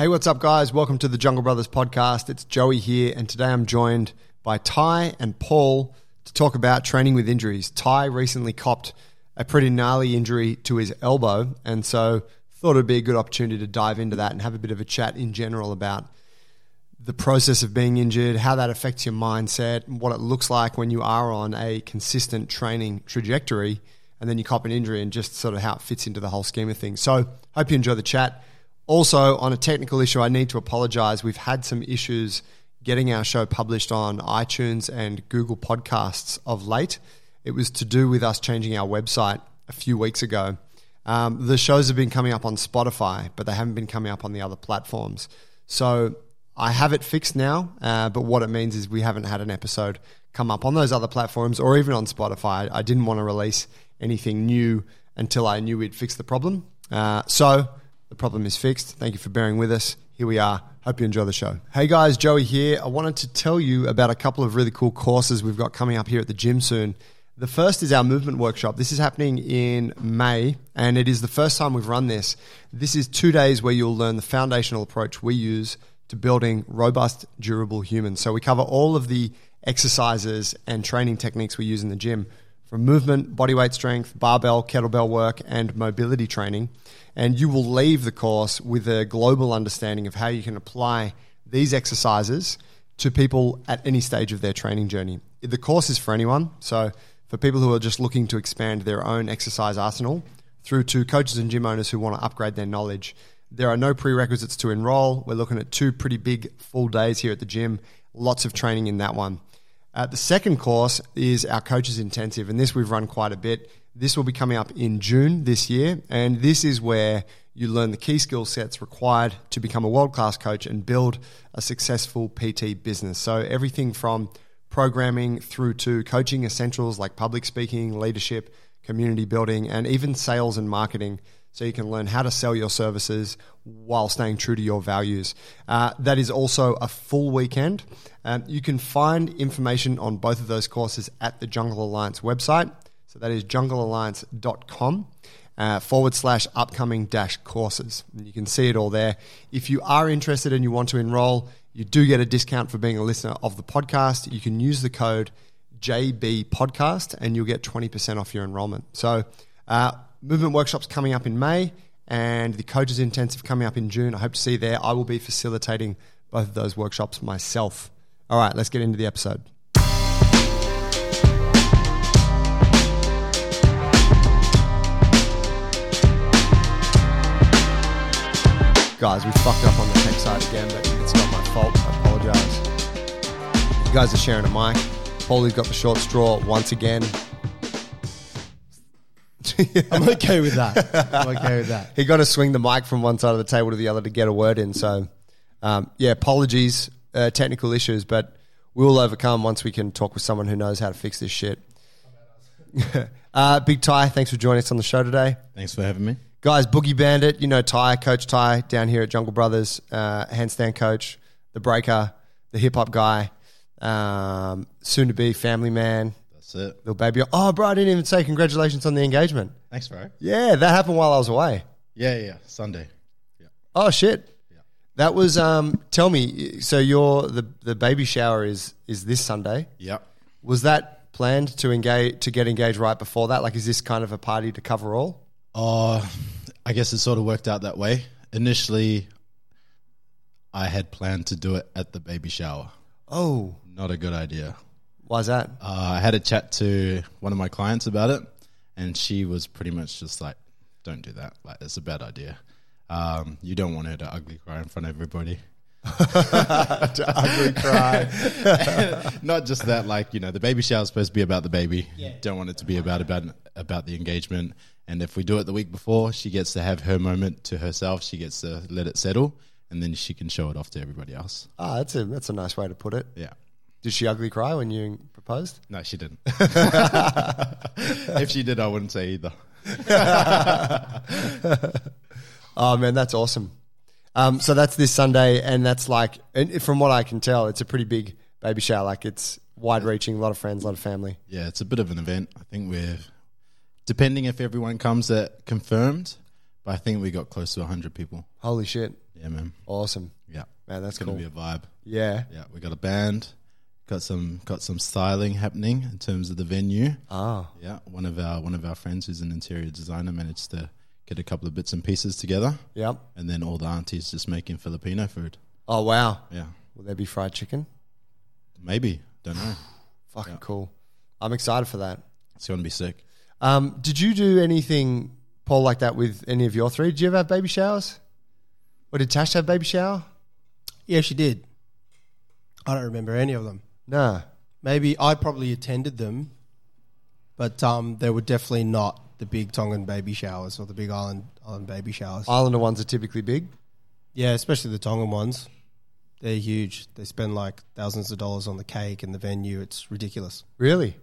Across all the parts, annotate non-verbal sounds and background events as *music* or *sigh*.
Hey, what's up, guys? Welcome to the Jungle Brothers podcast. It's Joey here, and today I'm joined by Ty and Paul to talk about training with injuries. Ty recently copped a pretty gnarly injury to his elbow, and so thought it'd be a good opportunity to dive into that and have a bit of a chat in general about the process of being injured, how that affects your mindset, what it looks like when you are on a consistent training trajectory, and then you cop an injury, and just sort of how it fits into the whole scheme of things. So, hope you enjoy the chat. Also, on a technical issue, I need to apologize. We've had some issues getting our show published on iTunes and Google Podcasts of late. It was to do with us changing our website a few weeks ago. Um, the shows have been coming up on Spotify, but they haven't been coming up on the other platforms. So I have it fixed now, uh, but what it means is we haven't had an episode come up on those other platforms or even on Spotify. I didn't want to release anything new until I knew we'd fixed the problem. Uh, so the problem is fixed. Thank you for bearing with us. Here we are. Hope you enjoy the show. Hey guys, Joey here. I wanted to tell you about a couple of really cool courses we've got coming up here at the gym soon. The first is our movement workshop. This is happening in May, and it is the first time we've run this. This is two days where you'll learn the foundational approach we use to building robust, durable humans. So we cover all of the exercises and training techniques we use in the gym from movement, body weight strength, barbell, kettlebell work, and mobility training. And you will leave the course with a global understanding of how you can apply these exercises to people at any stage of their training journey. The course is for anyone. So for people who are just looking to expand their own exercise arsenal through to coaches and gym owners who want to upgrade their knowledge. There are no prerequisites to enroll. We're looking at two pretty big full days here at the gym, lots of training in that one. Uh, the second course is our coaches intensive, and this we've run quite a bit. This will be coming up in June this year, and this is where you learn the key skill sets required to become a world class coach and build a successful PT business. So, everything from programming through to coaching essentials like public speaking, leadership, community building, and even sales and marketing. So you can learn how to sell your services while staying true to your values. Uh, that is also a full weekend. Um, you can find information on both of those courses at the Jungle Alliance website. So that is junglealliance.com uh, forward slash upcoming dash courses. And you can see it all there. If you are interested and you want to enroll, you do get a discount for being a listener of the podcast. You can use the code JB Podcast and you'll get 20% off your enrollment. So, uh, movement workshops coming up in May and the coaches intensive coming up in June. I hope to see you there. I will be facilitating both of those workshops myself. All right, let's get into the episode. Guys, we fucked up on the tech side again, but it's not my fault. I apologize. You guys are sharing a mic. Paulie's got the short straw once again. *laughs* I'm okay with that. I'm okay with that. he got to swing the mic from one side of the table to the other to get a word in. So, um, yeah, apologies, uh, technical issues, but we'll overcome once we can talk with someone who knows how to fix this shit. *laughs* uh, Big Ty, thanks for joining us on the show today. Thanks for having me. Guys, Boogie Bandit, you know Ty, Coach Ty down here at Jungle Brothers, uh, handstand coach, the breaker, the hip hop guy, um, soon to be family man, That's it. little baby. Oh, bro, I didn't even say congratulations on the engagement. Thanks, bro. Yeah, that happened while I was away. Yeah, yeah. Sunday. Yeah. Oh shit. Yeah. That was um tell me so your the the baby shower is is this Sunday. Yeah. Was that planned to engage to get engaged right before that? Like is this kind of a party to cover all? Uh, I guess it sort of worked out that way. Initially, I had planned to do it at the baby shower. Oh, Not a good idea. Why's that? Uh, I had a chat to one of my clients about it, and she was pretty much just like, "Don't do that. Like, it's a bad idea. Um, you don't want her to ugly cry in front of everybody." *laughs* To ugly cry. *laughs* Not just that, like you know, the baby shower is supposed to be about the baby. Don't want it to be about about about the engagement. And if we do it the week before, she gets to have her moment to herself. She gets to let it settle, and then she can show it off to everybody else. Ah, that's a that's a nice way to put it. Yeah. Did she ugly cry when you proposed? No, she didn't. if she did, I wouldn't say either. *laughs* Oh man, that's awesome. Um, so that's this Sunday, and that's like, and from what I can tell, it's a pretty big baby shower. Like it's wide reaching, a lot of friends, a lot of family. Yeah, it's a bit of an event. I think we're depending if everyone comes at confirmed, but I think we got close to hundred people. Holy shit! Yeah, man. Awesome. Yeah, Man, that's it's gonna cool. be a vibe. yeah. Yeah, we got a band. Got some got some styling happening in terms of the venue. Oh. Yeah, one of our one of our friends who's an interior designer managed to get a couple of bits and pieces together, Yep. and then all the aunties just making Filipino food. Oh wow. Yeah, Will there be fried chicken? maybe don't know. *sighs* Fucking Yeah. cool. I'm excited for that. It's gonna be sick. Um, did you do anything, Paul, like that with any of your three? Did you ever have baby showers? Or did Tash have baby shower? Yeah, she did. I don't remember any of them. No. Maybe I probably attended them, but um, they were definitely not the big Tongan baby showers or the big island island baby showers. Islander ones are typically big. yeah, especially the Tongan ones. They're huge. They spend like thousands of dollars on the cake and the venue. It's ridiculous. Really?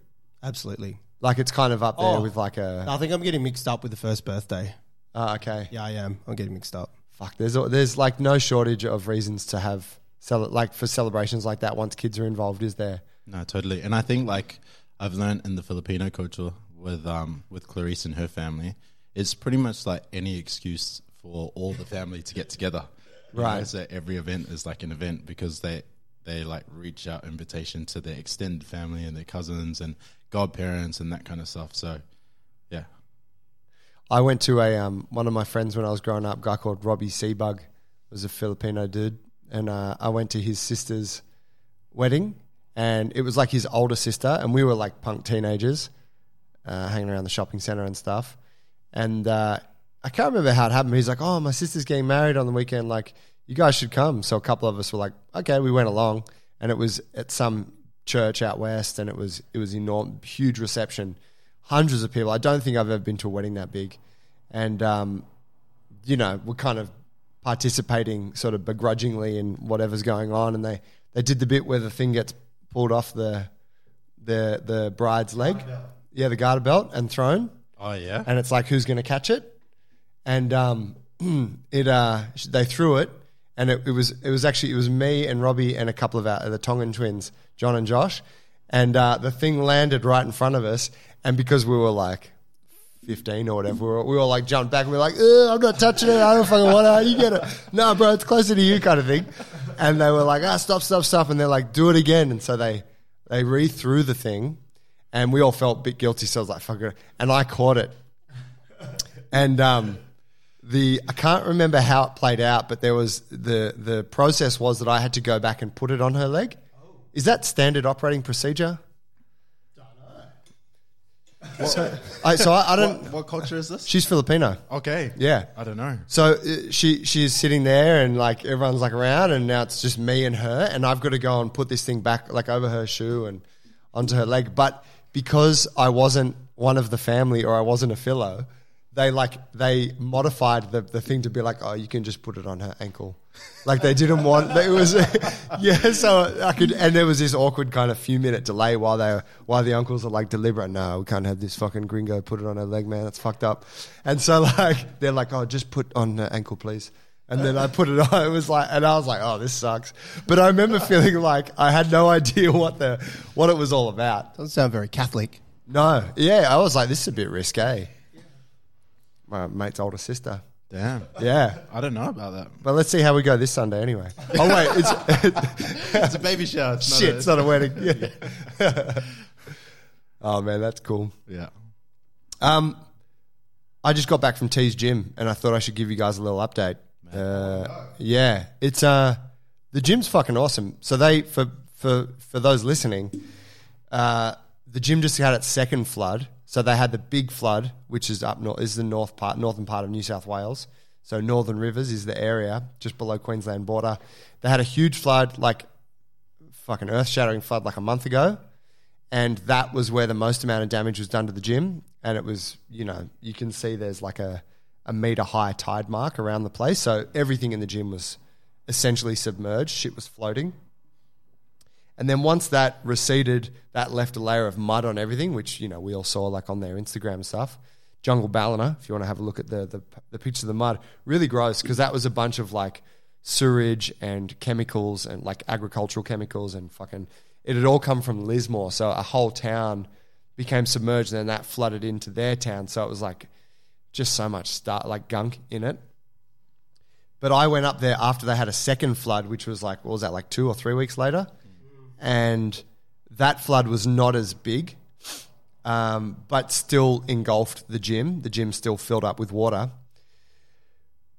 Absolutely. Like it's kind of up there Oh. with like a. I think I'm getting mixed up with the first birthday. Oh, okay. Yeah, I am. I'm getting mixed up. Fuck. There's there's like no shortage of reasons to have cele- like for celebrations like that once kids are involved. Is there? No, totally. And I think like I've learned in the Filipino culture with um with Clarice and her family, it's pretty much like any excuse for all the family to get together. You know, Right. so every event is like an event because they they like reach out invitation to their extended family and their cousins and godparents and that kind of stuff. So yeah. I went to a um, one of my friends when I was growing up, a guy called Robbie Seabug, was a Filipino dude, and uh, I went to his sister's wedding, and it was like his older sister, and we were like punk teenagers, uh, hanging around the shopping center and stuff, and uh, I can't remember how it happened. He's like, "Oh, my sister's getting married on the weekend. Like, you guys should come." So a couple of us were like, "Okay," we went along, and it was at some church out west, and it was it was enormous, huge reception, hundreds of people. I don't think I've ever been to a wedding that big, and um, you know, we're kind of participating sort of begrudgingly in whatever's going on, and they they did the bit where the thing gets pulled off the the the bride's leg, yeah, the garter belt, and thrown. Oh yeah. and it's like who's going to catch it? And um *clears throat* it uh they threw it and it, it was it was actually it was me and Robbie and a couple of our, the Tongan twins John and Josh. And uh, the thing landed right in front of us and because we were like 15 or whatever we were, we were like jumped back and we are like I'm not touching it I don't fucking want it you get it *laughs* no bro it's closer to you kind of thing and they were like ah stop stop stop and they're like do it again and so they they re-threw the thing and we all felt a bit guilty. So I was like, "Fuck it," and I caught it. And um, the I can't remember how it played out, but there was the the process was that I had to go back and put it on her leg. Is that standard operating procedure? So I, so I, I don't. What, what culture is this? She's Filipino. Okay. Yeah. I don't know. So uh, she she's sitting there and like everyone's like around and now it's just me and her and I've got to go and put this thing back like over her shoe and onto her leg. But because I wasn't one of the family or I wasn't a philo, they like they modified the, the thing to be like, oh, you can just put it on her ankle. Like they didn't want it was *laughs* yeah. So I could and there was this awkward kind of few minute delay while they while the uncles are like deliberate. No, we can't have this fucking gringo put it on her leg, man. That's fucked up. And so *laughs* like they're like, oh, just put on her ankle, please. And then I put it *laughs* on. It was like, and I was like, oh, this sucks. But I remember feeling like I had no idea what the what it was all about. Doesn't sound very Catholic. No, yeah, I was like, this is a bit risque. My mate's older sister. Damn. Yeah. I don't know about that. But let's see how we go this Sunday anyway. *laughs* Oh wait, it's *laughs* It's a baby shower. It's not shit. a- It's not a wedding. *laughs* Yeah. oh man, that's cool. yeah. Um, I just got back from T's gym, and I thought I should give you guys a little update. Uh, yeah, it's uh, the gym's fucking awesome. So they for for for those listening, uh, the gym just had its second flood. So they had the big flood, which is up north, is the north part, northern part of New South Wales. So Northern Rivers is the area just below Queensland border. They had a huge flood, like fucking earth shattering flood, like a month ago and that was where the most amount of damage was done to the gym. And it was, you know, you can see there's like a, a meter high tide mark around the place. So everything in the gym was essentially submerged. Shit was floating. And then once that receded, that left a layer of mud on everything, which, you know, we all saw like on their Instagram stuff. Jungle Ballina, if you want to have a look at the, the, the pictures of the mud, really gross because that was a bunch of like sewage and chemicals and like agricultural chemicals and fucking it had all come from Lismore. So a whole town became submerged and then that flooded into their town. So it was like just so much start like gunk in it. But I went up there after they had a second flood, which was like, what was that, like two or three weeks later? And that flood was not as big, um, but still engulfed the gym. The gym still filled up with water.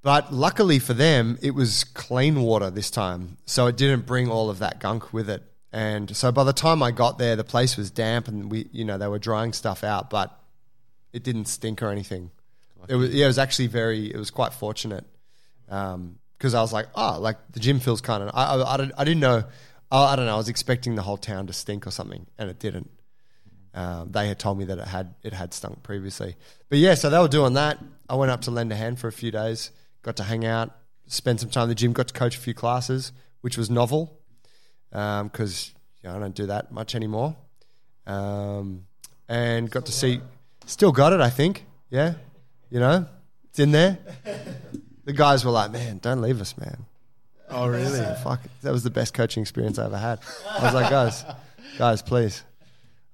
But luckily for them, it was clean water this time. So it didn't bring all of that gunk with it. And so by the time I got there, the place was damp and we, you know, they were drying stuff out, but it didn't stink or anything. It was, yeah, it was actually very, it was quite fortunate. Um, cause I was like, oh, like the gym feels kind of, I, I, I, didn't- I didn't know, I, I don't know, I was expecting the whole town to stink or something and it didn't. Um, they had told me that it had it had stunk previously, but yeah. So they were doing that. I went up to lend a hand for a few days. Got to hang out, spend some time in the gym. Got to coach a few classes, which was novel because you know, I don't do that much anymore. Um, and got to see, still got it. I think, yeah. You know, it's in there. The guys were like, "Man, don't leave us, man." Oh, really? Fuck, that was the best coaching experience I ever had. I was like, guys, guys, please,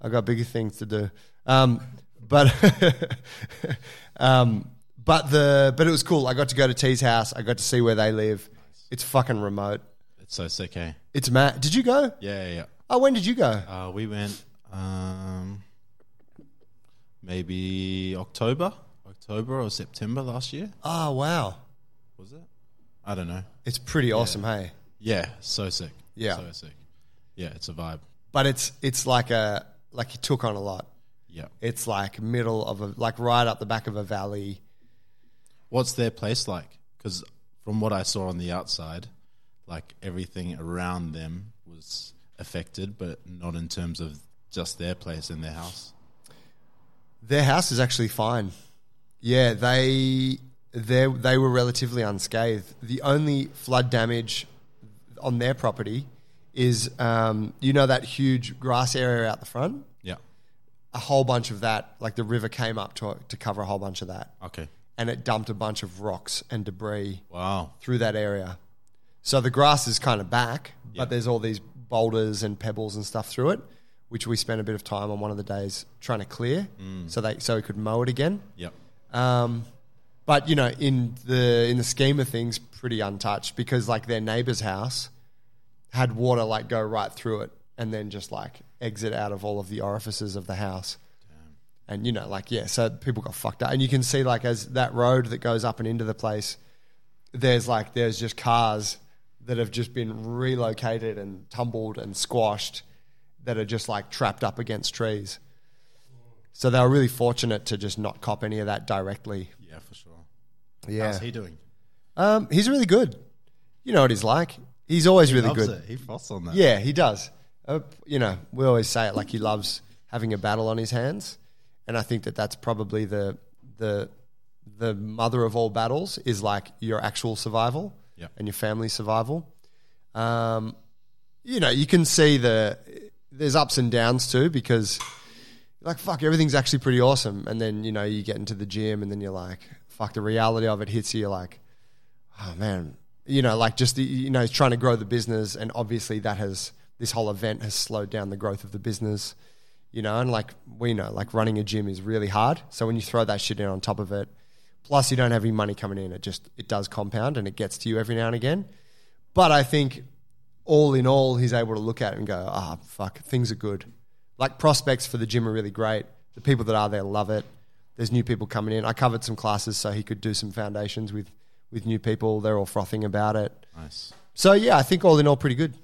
I got bigger things to do. Um, but, *laughs* um, but the but it was cool. I got to go to T's house. I got to see where they live. It's fucking remote. It's so sick, hey? It's Matt. Did you go? Yeah, yeah. Oh, when did you go? Uh, we went um, maybe October, October or September last year. Oh, wow. Was it? I don't know. It's pretty awesome, hey. Yeah, so sick. Yeah. so sick. Yeah, it's a vibe. But it's it's like a like you took on a lot. Yeah. It's like middle of a like right up the back of a valley. What's their place like? Because from what I saw on the outside, like everything around them was affected, but not in terms of just their place in their house. Their house is actually fine. Yeah, they they they were relatively unscathed. The only flood damage on their property is um, you know that huge grass area out the front. Yeah. A whole bunch of that, like the river came up to to cover a whole bunch of that, Okay. and it dumped a bunch of rocks and debris Wow. through that area. So the grass is kind of back, Yeah. but there's all these boulders and pebbles and stuff through it, which we spent a bit of time on one of the days trying to clear, so they so we could mow it again. Yep. Um, but you know, in the in the scheme of things, pretty untouched because like their neighbor's house had water like go right through it and then just like exit out of all of the orifices of the house. And you know, like yeah, so people got fucked up, and you can see like as that road that goes up and into the place, there's like there's just cars that have just been relocated and tumbled and squashed that are just like trapped up against trees. So they were really fortunate to just not cop any of that directly. Yeah, for sure. Yeah, How's he doing? um, he's really good. You know what he's like. He's always really Loves good. it. He froths on that. Yeah, he does. Uh, you know, we always say it like he loves having a battle on his hands, and I think that that's probably the the the mother of all battles is like your actual survival Yeah. and your family survival. Um, you know, you can see the there's ups and downs too because like fuck everything's actually pretty awesome, and then you know you get into the gym and then you're like fuck the reality of it hits you. Like, oh man, you know, like just the, you know, he's trying to grow the business, and obviously that has this whole event has slowed down the growth of the business, you know, and like we know, like running a gym is really hard. So when you throw that shit in on top of it, plus you don't have any money coming in, it just it does compound and it gets to you every now and again. But I think all in all, he's able to look at it and go, ah, fuck, things are good. Like prospects for the gym are really great. The people that are there love it. There's new people coming in. I covered some classes so he could do some foundations with with new people. They're all frothing about it. Nice. So yeah, I think all in all, pretty good.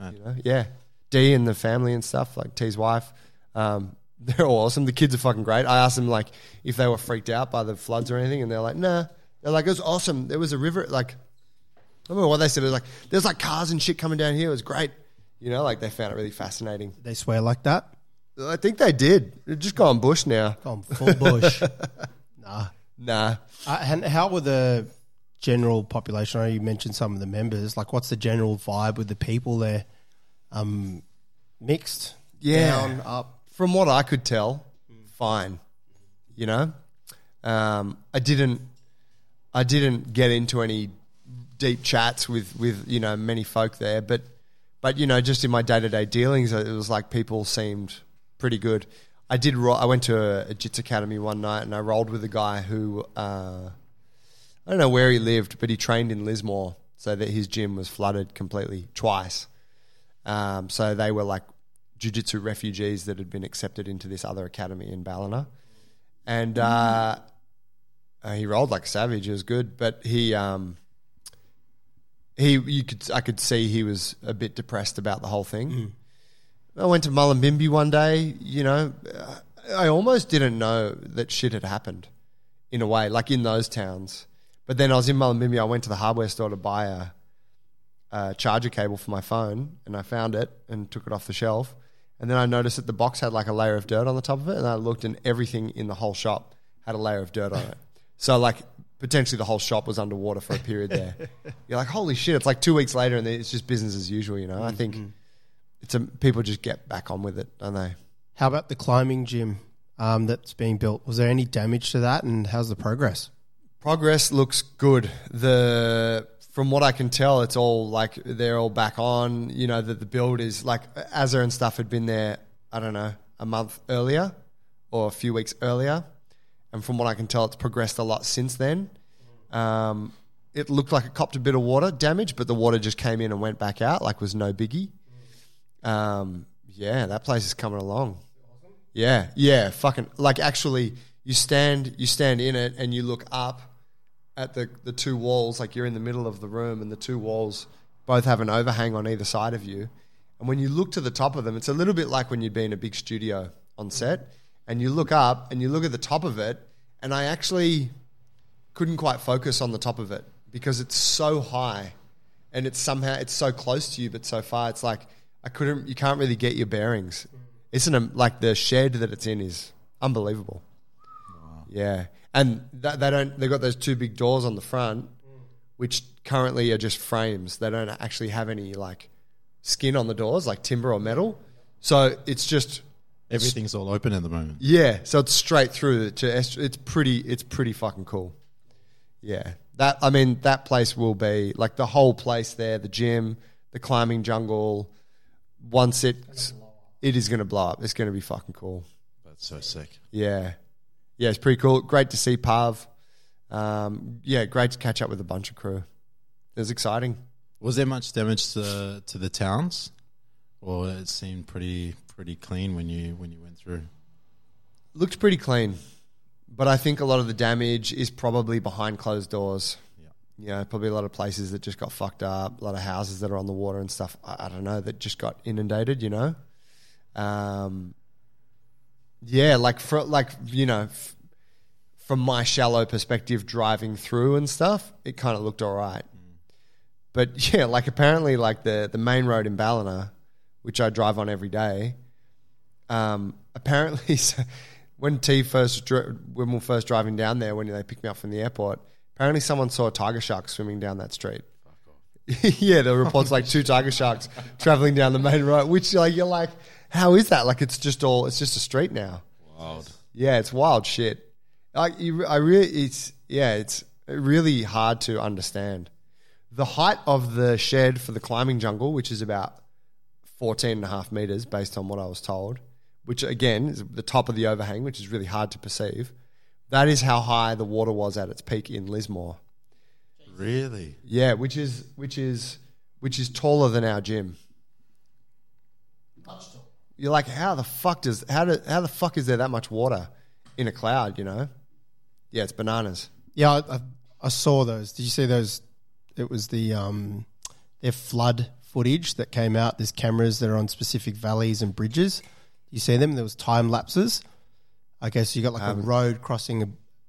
You know, yeah. D and the family and stuff, like T's wife, um, *laughs* they're all awesome. The kids are fucking great. I asked them like if they were freaked out by the floods or anything, and they're like, nah. They're like, it was awesome. There was a river, like, I don't know what they said. It was like, there's like cars and shit coming down here. It was great. You know, like they found it really fascinating. They swear like that. I think they did. They're just gone bush now. Gone full bush. *laughs* nah. Nah. Uh, and how were the general population? I know you mentioned some of the members. Like, what's the general vibe with the people there? Um, mixed. Yeah. Down, up. from what I could tell, fine. You know, um, I didn't. I didn't get into any deep chats with with you know many folk there, but but you know just in my day to day dealings, it was like people seemed pretty good. I did. ro- I went to a, a jits academy one night and I rolled with a guy who uh, I don't know where he lived, but he trained in Lismore, so that his gym was flooded completely twice. Um, so they were like jiu-jitsu refugees that had been accepted into this other academy in Ballina, and uh, uh, he rolled like a savage. It was good, but he um, he you could I could see he was a bit depressed about the whole thing. I went to Mullumbimby one day. You know, I almost didn't know that shit had happened in a way, like in those towns. But then I was in Mullumbimby. I went to the hardware store to buy a, a charger cable for my phone, and I found it and took it off the shelf. And then I noticed that the box had like a layer of dirt on the top of it, and I looked, and everything in the whole shop had a layer of dirt on it. So like potentially the whole shop was underwater for a period there. *laughs* You're like, holy shit! It's like two weeks later, and it's just business as usual. You know, I think mm-hmm. It's a, people just get back on with it, don't they? How about the climbing gym um, that's being built? Was there any damage to that, and how's the progress? Progress looks good. The from what I can tell, it's all like they're all back on. You know that the build is like Azza and stuff had been there. I don't know a month earlier or a few weeks earlier, and from what I can tell, it's progressed a lot since then. Um, it looked like it copped a bit of water damage, but the water just came in and went back out, like was no biggie. Um, yeah, that place is coming along. Yeah, yeah, fucking like actually, you stand you stand in it and you look up at the the two walls, like you're in the middle of the room, and the two walls both have an overhang on either side of you. And when you look to the top of them, it's a little bit like when you'd be in a big studio on set, and you look up and you look at the top of it, and I actually couldn't quite focus on the top of it because it's so high, and it's somehow it's so close to you but so far. It's like I couldn't. You can't really get your bearings. Isn't it like the shed that it's in is unbelievable. Yeah, and that, they don't. They've got those two big doors on the front, which currently are just frames. They don't actually have any like skin on the doors, like timber or metal. So it's just Everything's all open at the moment. yeah. So it's straight through. To it's pretty. It's pretty fucking cool. Yeah. That I mean, that place will be like the whole place there. The gym, the climbing jungle. Once it, it is going to blow up. It's going to be fucking cool. That's so sick. Yeah. Yeah, it's pretty cool. Great to see Pav. Um, yeah, great to catch up with a bunch of crew. It was exciting. Was there much damage to to the towns, or it seemed pretty pretty clean when you when you went through? Looked pretty clean, but I think a lot of the damage is probably behind closed doors. You know, probably a lot of places that just got fucked up, a lot of houses that are on the water and stuff. I, I don't know, that just got inundated, you know? Um, yeah, like, for, like you know, f- from my shallow perspective driving through and stuff, it kind of looked all right. But *laughs* yeah, like apparently, like the, the main road in Ballina, which I drive on every day, um, apparently, *laughs* when T first dri- when we were first driving down there, when they picked me up from the airport, apparently someone saw a tiger shark swimming down that street. *laughs* yeah, there were reports like two tiger sharks traveling down the main road, which like you're like, how is that? Like it's just all it's just a street now. Wild. Yeah, it's wild shit. Like you, I really, it's yeah, it's really hard to understand. The height of the shed for the climbing jungle, which is about 14 and a half meters, based on what I was told, which again is the top of the overhang, which is really hard to perceive. That is how high the water was at its peak in Lismore. Really? Yeah, which is which is which is taller than our gym. Much taller. You're like, how the fuck does how do, how the fuck is there that much water in a cloud? You know? Yeah, it's bananas. Yeah, I, I, I saw those. Did you see those? It was the um, their flood footage that came out. There's cameras that are on specific valleys and bridges. You see them? There was time lapses. I guess you got like a um, road crossing a,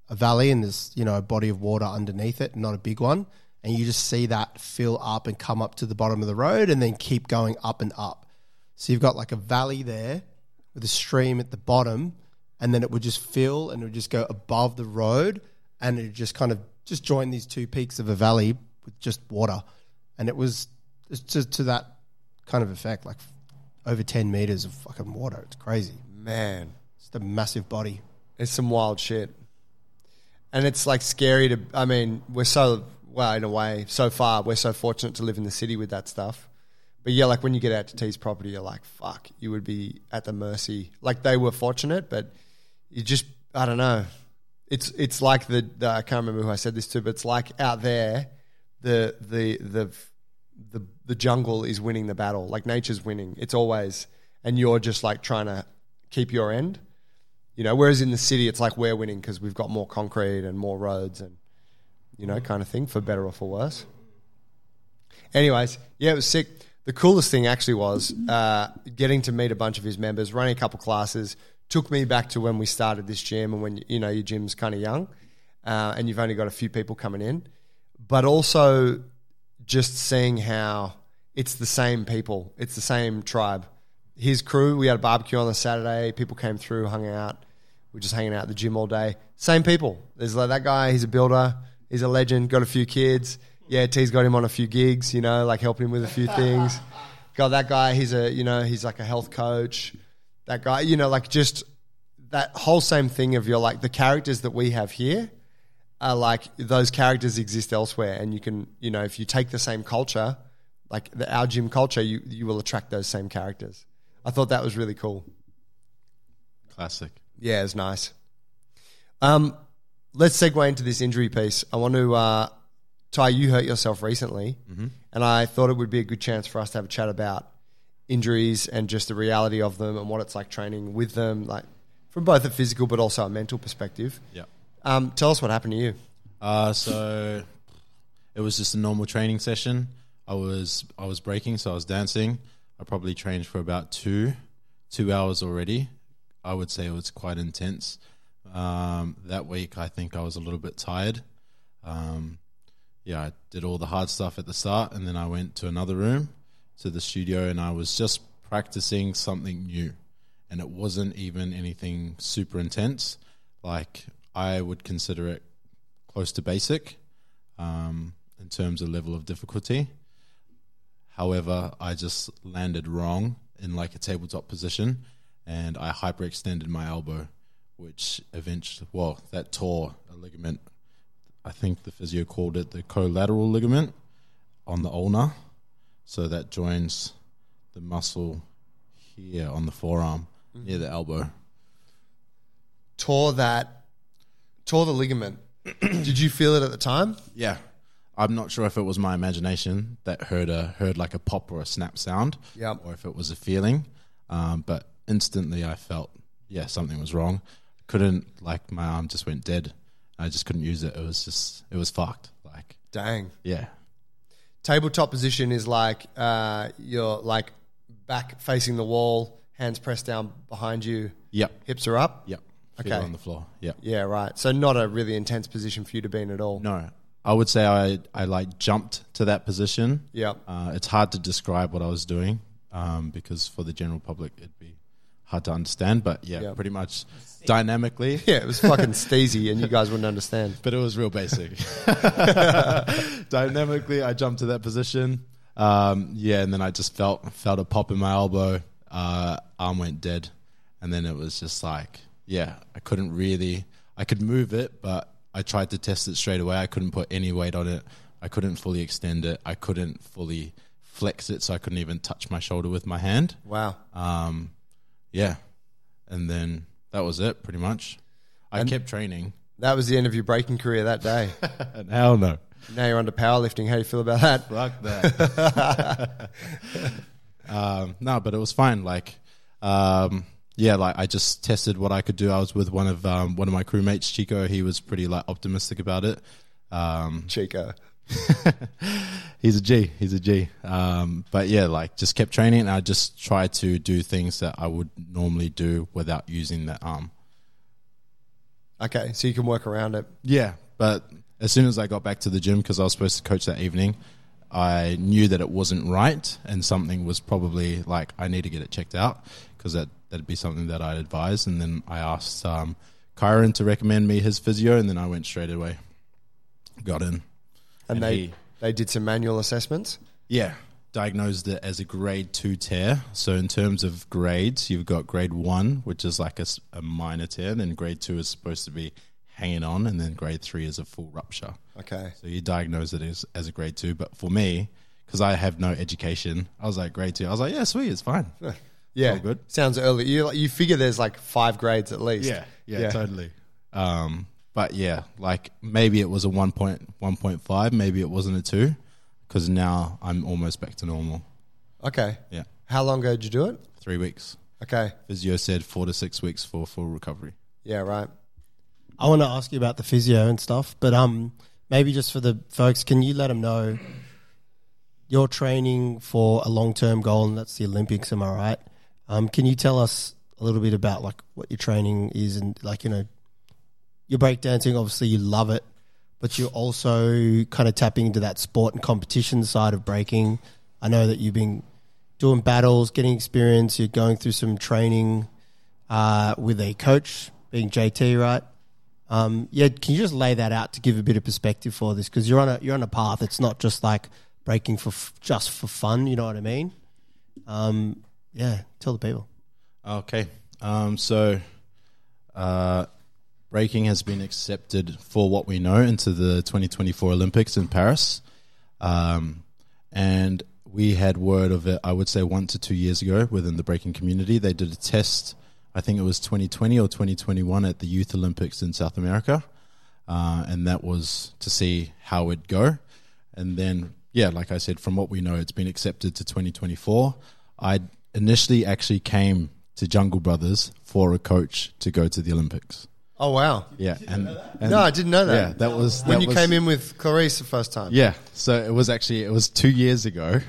a valley, and there's you know a body of water underneath it, not a big one, and you just see that fill up and come up to the bottom of the road, and then keep going up and up. So you've got like a valley there with a stream at the bottom, and then it would just fill and it would just go above the road, and it would just kind of just join these two peaks of a valley with just water, and it was it's to, to that kind of effect, like over ten meters of fucking water. It's crazy. Man, A massive body. it's some wild shit. And it's like scary to I mean, we're so well, in a way, so far, we're so fortunate to live in the city with that stuff. But yeah, like when you get out to T's property, you're like, fuck, you would be at the mercy. Like they were fortunate, but you just, I don't know. it's it's like the, the I can't remember who I said this to, but it's like out there, the the the the the jungle is winning the battle. Like nature's winning. It's always, and you're just like trying to keep your end. You know, whereas in the city, it's like we're winning because we've got more concrete and more roads and you know, kind of thing, for better or for worse. Anyways, yeah, it was sick. The coolest thing actually was uh, getting to meet a bunch of his members, running a couple classes. Took me back to when we started this gym and when you know your gym's kind of young, uh, and you've only got a few people coming in, but also just seeing how it's the same people, it's the same tribe. His crew, we had a barbecue on the Saturday. People came through, hung out. We are just hanging out at the gym all day. Same people. There's like that guy. He's a builder. He's a legend. Got a few kids. Yeah, T's got him on a few gigs. You know, like helping him with a few things. *laughs* Got that guy. He's a you know he's like a health coach. That guy. You know, like just that whole same thing of your like the characters that we have here are like those characters exist elsewhere, and you can you know if you take the same culture, like the, our gym culture, you you will attract those same characters. I thought that was really cool. Classic. Yeah, it was nice. Um, let's segue into this injury piece. I want to, uh, Ty, you hurt yourself recently, mm-hmm. and I thought it would be a good chance for us to have a chat about injuries and just the reality of them and what it's like training with them, like from both a physical but also a mental perspective. Yeah. Um, tell us what happened to you. Uh, so it was just a normal training session. I was I was breaking, so I was dancing. I probably trained for about two two hours already. I would say it was quite intense. Um, that week, I think I was a little bit tired. Um, yeah, I did all the hard stuff at the start, and then I went to another room, to the studio, and I was just practicing something new. And it wasn't even anything super intense. Like, I would consider it close to basic um, in terms of level of difficulty. However, I just landed wrong in like a tabletop position and I hyperextended my elbow which eventually, well, that tore a ligament. I think the physio called it the collateral ligament on the ulna. So that joins the muscle here on the forearm mm-hmm. near the elbow. Tore that, tore the ligament. *clears throat* Did you feel it at the time? Yeah. I'm not sure if it was my imagination that heard a heard like a pop or a snap sound, yep. or if it was a feeling. Um, but instantly, I felt yeah something was wrong couldn't like my arm just went dead. I just couldn't use it. It was just it was fucked. Like dang. Yeah. Tabletop position is like uh, you're like back facing the wall, hands pressed down behind you. Yep. Hips are up. Yep. Okay. on the floor. Yep. Yeah. Right. So not a really intense position for you to be in at all. No. I would say I I like jumped to that position. Yep. Uh, it's hard to describe what I was doing um, because for the general public it'd be hard to understand. But yeah, yep. pretty much dynamically. *laughs* Yeah, it was fucking steezy, and you guys wouldn't understand. But it was real basic. *laughs* *laughs* Dynamically, I jumped to that position. Um, yeah, and then I just felt felt a pop in my elbow. Uh, arm went dead, and then it was just like, yeah, I couldn't really. I could move it, but I tried to test it straight away. I couldn't put any weight on it. I couldn't fully extend it. I couldn't fully flex it, so I couldn't even touch my shoulder with my hand. Wow. Um, yeah, and then that was it, pretty much. I and kept training. That was the end of your breaking career that day. *laughs* Hell no. Now you're under powerlifting. How do you feel about that? Fuck that. *laughs* *laughs* um, no, but it was fine. Like, um, yeah, like I just tested what I could do. I was with one of um, one of my crewmates, Chico. He was pretty like optimistic about it. Um, Chico. *laughs* he's a G. He's a G. Um, but yeah, like just kept training, and I just tried to do things that I would normally do without using that arm. Okay, so you can work around it. Yeah, but as soon as I got back to the gym because I was supposed to coach that evening, I knew that it wasn't right, and something was probably like I need to get it checked out because that that'd be something that I'd advise. And then I asked um, Kyron to recommend me his physio, and then I went straight away, got in. And, and they he, they did some manual assessments. Yeah, diagnosed it as a grade two tear. So in terms of grades, you've got grade one, which is like a, a minor tear, and then grade two is supposed to be hanging on, and then grade three is a full rupture. Okay. So you diagnose it as, as a grade two, but for me, because I have no education, I was like grade two. I was like, yeah, sweet, it's fine. *laughs* yeah, good. Sounds early. You you figure there's like five grades at least. Yeah, yeah, yeah. totally. Um, but yeah, like maybe it was a 1.1.5, maybe it wasn't a two, because now I'm almost back to normal. Okay. Yeah, How long ago did you do it? three weeks. Okay. Physio said four to six weeks for full recovery. Yeah, right. I want to ask you about the physio and stuff, but um, maybe just for the folks, can you let them know you're training for a long term goal, and that's the Olympics. Am I right? Um, can you tell us a little bit about like what your training is and like you know, your breakdancing. Obviously, you love it, but you're also kind of tapping into that sport and competition side of breaking. I know that you've been doing battles, getting experience. You're going through some training uh, with a coach, being JT, right? Um, yeah, can you just lay that out to give a bit of perspective for this? Because you're on a you're on a path. It's not just like breaking for f- just for fun. You know what I mean? Um, yeah, tell the people. Okay. Um, so, uh, breaking has been accepted for what we know into the 2024 Olympics in Paris. Um, and we had word of it, I would say, one to two years ago within the breaking community. They did a test, I think it was 2020 or 2021 at the Youth Olympics in South America. Uh, and that was to see how it'd go. And then, yeah, like I said, from what we know, it's been accepted to 2024. I initially actually came to Jungle Brothers for a coach to go to the Olympics. Oh wow. Yeah, and, and No, I didn't know that. Yeah, that was when you was- came in with Clarice the first time. Yeah, so it was actually it was two years ago.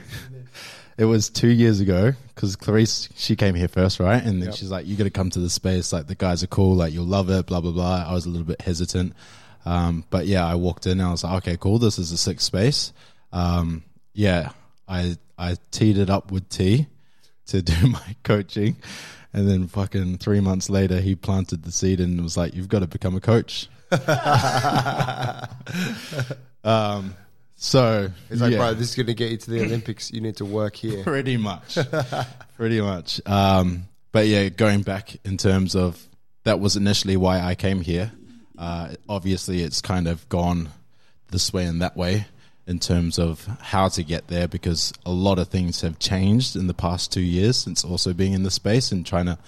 *laughs* it was two years ago because Clarice she came here first, right? And then Yep. she's like, "You got to come to the space. Like the guys are cool. Like you'll love it." Blah blah blah. I was a little bit hesitant, um, but yeah, I walked in. and I was like, "Okay, cool. This is a sick space." Um, yeah, I I teed it up with T to do *laughs* my coaching. And then fucking three months later, he planted the seed and was like, "You've got to become a coach." *laughs* um, so He's like, yeah, bro, this is going to get you to the Olympics. You need to work here. *laughs* pretty much, pretty much. Um, but yeah, going back in terms of that was initially why I came here. Uh, obviously, it's kind of gone this way and that way in terms of how to get there because a lot of things have changed in the past two years since also being in the space and trying to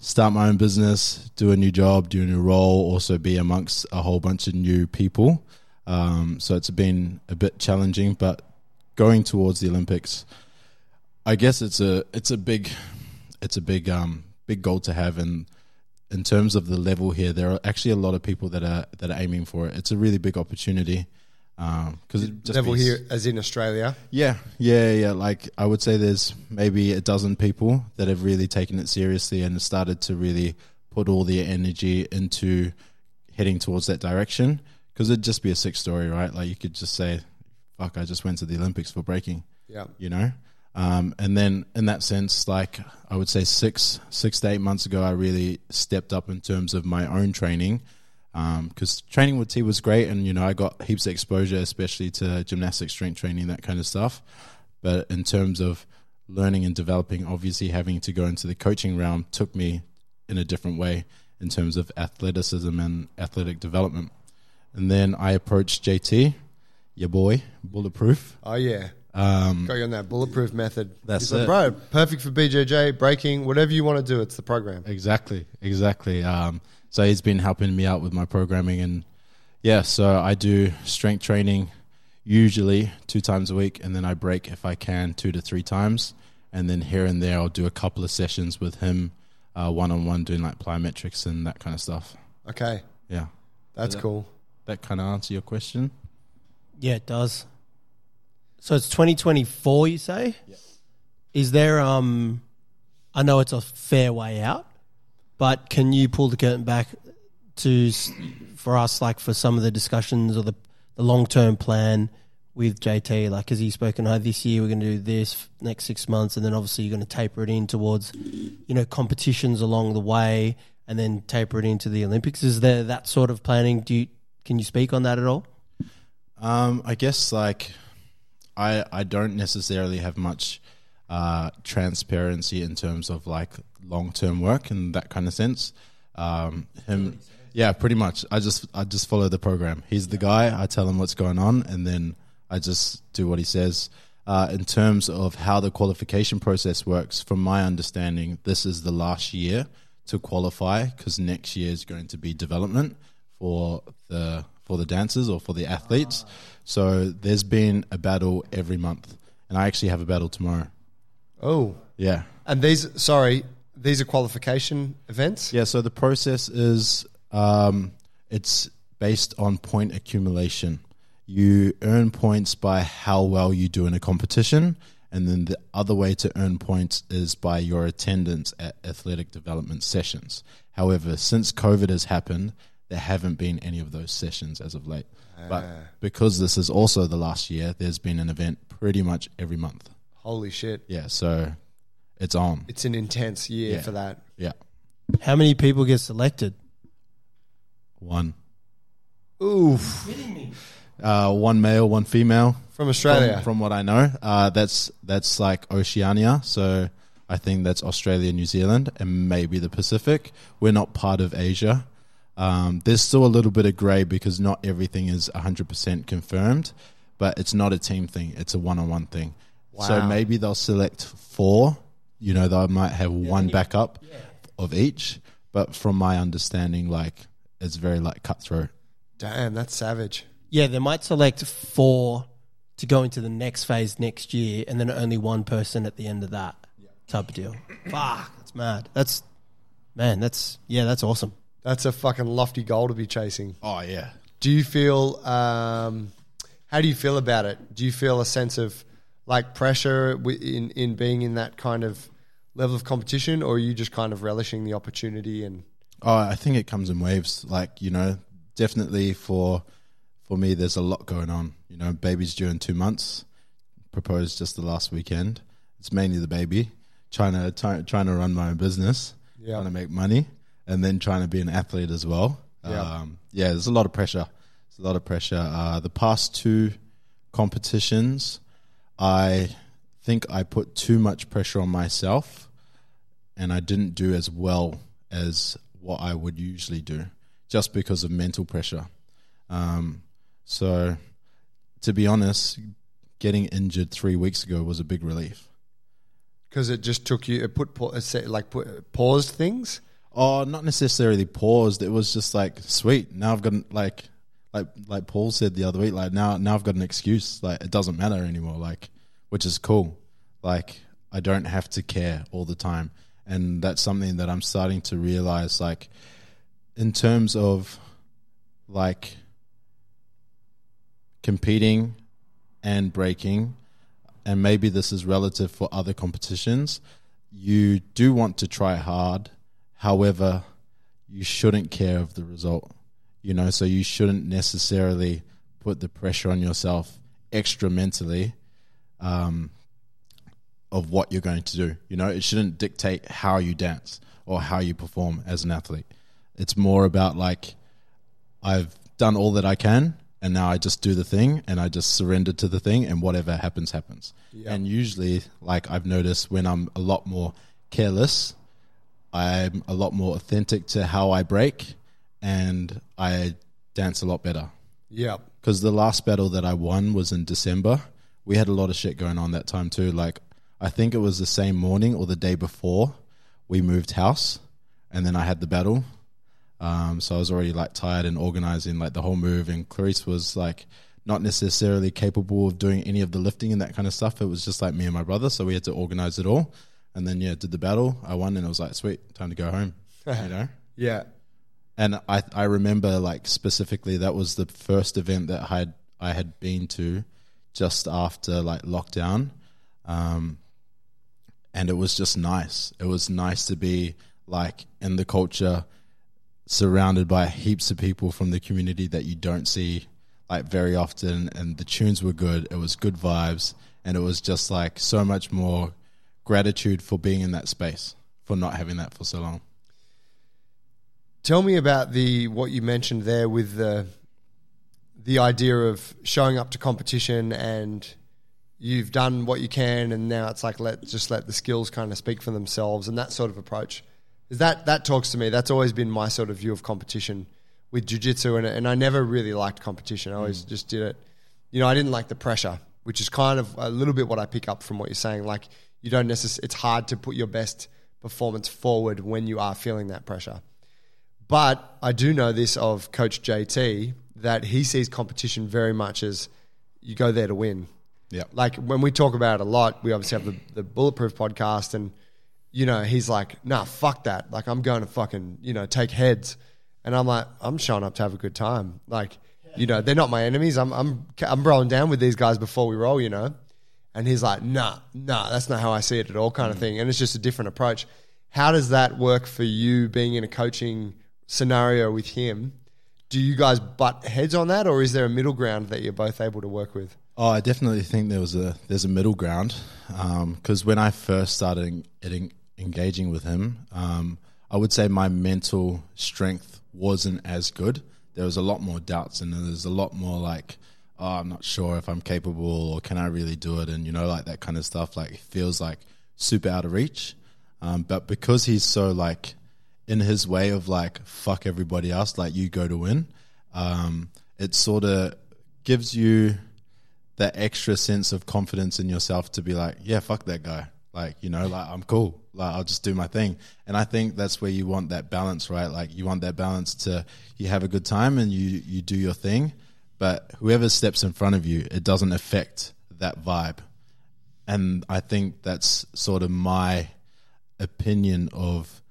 start my own business, do a new job, do a new role, also be amongst a whole bunch of new people. Um, so it's been a bit challenging, but going towards the Olympics, I guess it's a it's a big it's a big um big goal to have. And in terms of the level here there are actually a lot of people that are that are aiming for it. It's a really big opportunity because it just Level be- here, as in Australia. yeah yeah yeah like i would say there's maybe a dozen people that have really taken it seriously and started to really put all their energy into heading towards that direction because it'd just be a sick story right like you could just say fuck i just went to the olympics for breaking Yeah. you know um, and then in that sense like i would say six six to eight months ago i really stepped up in terms of my own training because training with t was great and you know i got heaps of exposure especially to gymnastic strength training that kind of stuff but in terms of learning and developing obviously having to go into the coaching realm took me in a different way in terms of athleticism and athletic development and then i approached jt your boy bulletproof Oh yeah. um, Got you on that bulletproof method. That's He's like, it. bro. Perfect for BJJ, breaking, whatever you want to do. It's the program. Exactly, exactly. Um, so he's been helping me out with my programming, and yeah, so I do strength training usually two times a week, and then I break if I can two to three times, and then here and there I'll do a couple of sessions with him, one on one, doing like plyometrics and that kind of stuff. Okay, Yeah, that's Yeah. cool. that kind of answer your question. Yeah, it does. So it's 2024, you say? Is there um I know it's a fair way out, but can you pull the curtain back to for us like for some of the discussions or the the long-term plan with JT like has he spoken oh this year we're going to do this next 6 months and then obviously you're going to taper it in towards you know competitions along the way and then taper it into the Olympics? Is there that sort of planning? Do you can you speak on that at all? Um, I guess like I I don't necessarily have much uh, transparency in terms of like long term work in that kind of sense. Um, him, yeah, pretty much. I just I just follow the program. He's the guy. I tell him what's going on, and then I just do what he says. Uh, in terms of how the qualification process works, from my understanding, this is the last year to qualify because next year is going to be development for the for the dancers or for the athletes. So there's been a battle every month, and I actually have a battle tomorrow. Oh, Yeah, and these sorry, these are qualification events. yeah. So the process is um, it's based on point accumulation. You earn points by how well you do in a competition, and then the other way to earn points is by your attendance at athletic development sessions. However, since COVID has happened, there haven't been any of those sessions as of late. But because this is also the last year, there's been an event pretty much every month. Holy shit! Yeah, so it's on. It's an intense year Yeah. for that. Yeah, How many people get selected? one. Oof, Uh, one male, one female. from Australia. From, from what I know, uh, that's that's like Oceania. So I think that's Australia, New Zealand, and maybe the Pacific. We're not part of Asia. Um, there's still a little bit of grey because not everything is 100% confirmed, but it's not a team thing. It's a one-on-one thing. So Wow. maybe they'll select four. You know, they might have one backup of each. But from my understanding, like it's very like cutthroat. Damn, that's savage. Yeah, they might select four to go into the next phase next year, and then only one person at the end of that type of deal. Fuck, that's mad. That's man, that's yeah, that's awesome. That's a fucking lofty goal to be chasing. Oh yeah, Do you feel? Um, how do you feel about it? Do you feel a sense of like pressure in in being in that kind of level of competition, or are you just kind of relishing the opportunity and? Oh, I think it comes in waves. Like you know, definitely for for me, there's a lot going on. You know, baby's due in two months. Proposed just the last weekend. It's mainly the baby. Trying to try, trying to run my own business. Yeah. Trying to make money, and then trying to be an athlete as well. Yeah. Um, yeah. There's a lot of pressure. There's a lot of pressure. Uh, the past two competitions, I think I put too much pressure on myself and I didn't do as well as what I would usually do just because of mental pressure. Um, so, to be honest, getting injured three weeks ago was a big relief. Because it just took you, it put it like put, paused things. Oh, not necessarily paused. It was just like, sweet. Now I've got like, like, like Paul said the other week. Like now, now I've got an excuse. Like it doesn't matter anymore. Like, which is cool. Like I don't have to care all the time, and that's something that I'm starting to realize. Like, in terms of, like, competing and breaking, and maybe this is relative for other competitions. You do want to try hard However, you shouldn't care of the result. You know, so you shouldn't necessarily put the pressure on yourself extra mentally um, of what you're going to do. You know, it shouldn't dictate how you dance or how you perform as an athlete. It's more about like, I've done all that I can, and now I just do the thing, and I just surrender to the thing, and whatever happens, happens. And usually, like I've noticed, when I'm a lot more careless, I'm a lot more authentic to how I break, and I dance a lot better. Yeah. Because the last battle that I won was in December. We had a lot of shit going on that time too. Like I think it was the same morning or the day before we moved house, and then I had the battle. Um, so I was already like tired and organizing like the whole move, and Clarice was like not necessarily capable of doing any of the lifting and that kind of stuff. It was just like me and my brother, so we had to organize it all. And then yeah, did the battle. I won, and it was like sweet, time to go home. you *laughs* know. Yeah. And I I remember like specifically that was the first event that I had I had been to just after like lockdown. Um and it was just nice. It was nice to be like in the culture surrounded by heaps of people from the community that you don't see like very often and the tunes were good. It was good vibes and it was just like so much more gratitude for being in that space for not having that for so long. Tell me about the what you mentioned there with the the idea of showing up to competition and you've done what you can and now it's like let just let the skills kind of speak for themselves and that sort of approach. Is that that talks to me. That's always been my sort of view of competition with jiu-jitsu and and I never really liked competition. I always mm. just did it. You know, I didn't like the pressure, which is kind of a little bit what I pick up from what you're saying. Like you don't necessarily it's hard to put your best performance forward when you are feeling that pressure But I do know this of Coach JT that he sees competition very much as you go there to win. Yeah. Like when we talk about it a lot, we obviously have the, the Bulletproof podcast, and you know he's like, "Nah, fuck that. Like I'm going to fucking you know take heads," and I'm like, "I'm showing up to have a good time. Like, you know, they're not my enemies. I'm I'm I'm rolling down with these guys before we roll, you know." And he's like, "Nah, nah, that's not how I see it at all," kind of mm. thing. And it's just a different approach. How does that work for you being in a coaching scenario with him? Do you guys butt heads on that, or is there a middle ground that you're both able to work with? Oh, I definitely think there was a there's a middle ground because when I first started en- engaging with him, um, I would say my mental strength wasn't as good. There was a lot more doubts and there's a lot more like, oh, I'm not sure if I'm capable or can I really do it, and you know, like that kind of stuff. Like feels like super out of reach. Um, but because he's so like in his way of like fuck everybody else, like you go to win, um, it sort of gives you that extra sense of confidence in yourself to be like, yeah, fuck that guy. Like, you know, like I'm cool. Like I'll just do my thing. And I think that's where you want that balance, right? Like you want that balance to you have a good time and you you do your thing, but whoever steps in front of you, it doesn't affect that vibe. And I think that's sort of my opinion of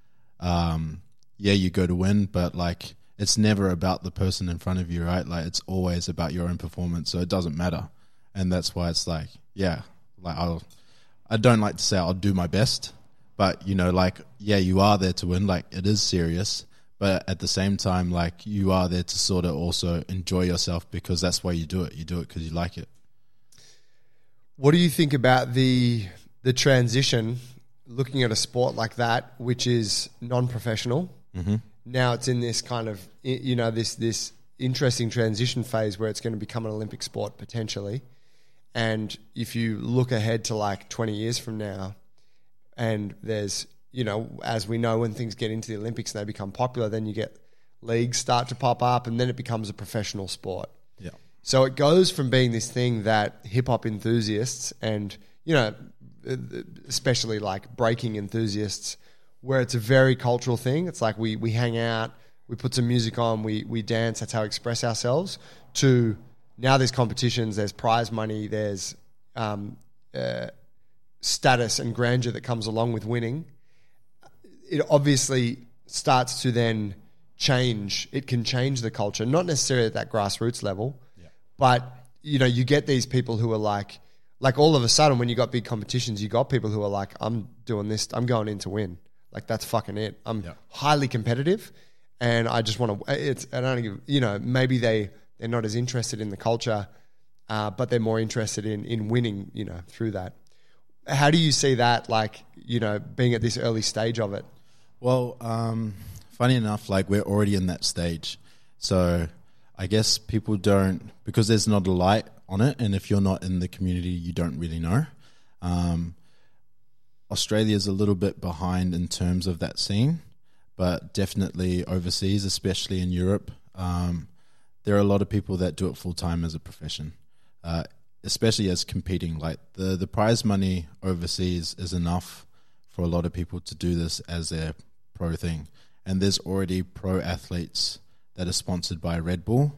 um yeah, you go to win, but like it's never about the person in front of you, right? Like it's always about your own performance, so it doesn't matter and that's why it's like, yeah, like I'll, I don't like to say I'll do my best, but you know, like, yeah, you are there to win. Like, it is serious, but at the same time, like, you are there to sort of also enjoy yourself because that's why you do it. You do it because you like it. What do you think about the the transition? Looking at a sport like that, which is non-professional, Mm-hmm. now it's in this kind of you know this this interesting transition phase where it's going to become an Olympic sport potentially. And if you look ahead to like 20 years from now, and there's, you know, as we know, when things get into the Olympics and they become popular, then you get leagues start to pop up and then it becomes a professional sport. Yeah. So it goes from being this thing that hip hop enthusiasts and, you know, especially like breaking enthusiasts, where it's a very cultural thing. It's like we, we hang out, we put some music on, we, we dance, that's how we express ourselves, to now there's competitions, there's prize money, there's um, uh, status and grandeur that comes along with winning. It obviously starts to then change. It can change the culture, not necessarily at that grassroots level, Yeah. but you know, you get these people who are like, like all of a sudden when you got big competitions, you got people who are like, I'm doing this, I'm going in to win. Like that's fucking it. I'm Yeah. highly competitive, and I just want to. It's I don't give. You know, maybe they they're not as interested in the culture, uh, but they're more interested in in winning. You know, through that. How do you see that? Like, you know, being at this early stage of it. Well, um, funny enough, like we're already in that stage. So I guess people don't, because there's not a light on it, and if you're not in the community, you don't really know. Um, Australia's a little bit behind in terms of that scene, but definitely overseas, especially in Europe, um, there are a lot of people that do it full time as a profession, uh, especially as competing. Like the the prize money overseas is enough for a lot of people to do this as their pro thing, and there's already pro athletes that are sponsored by Red Bull,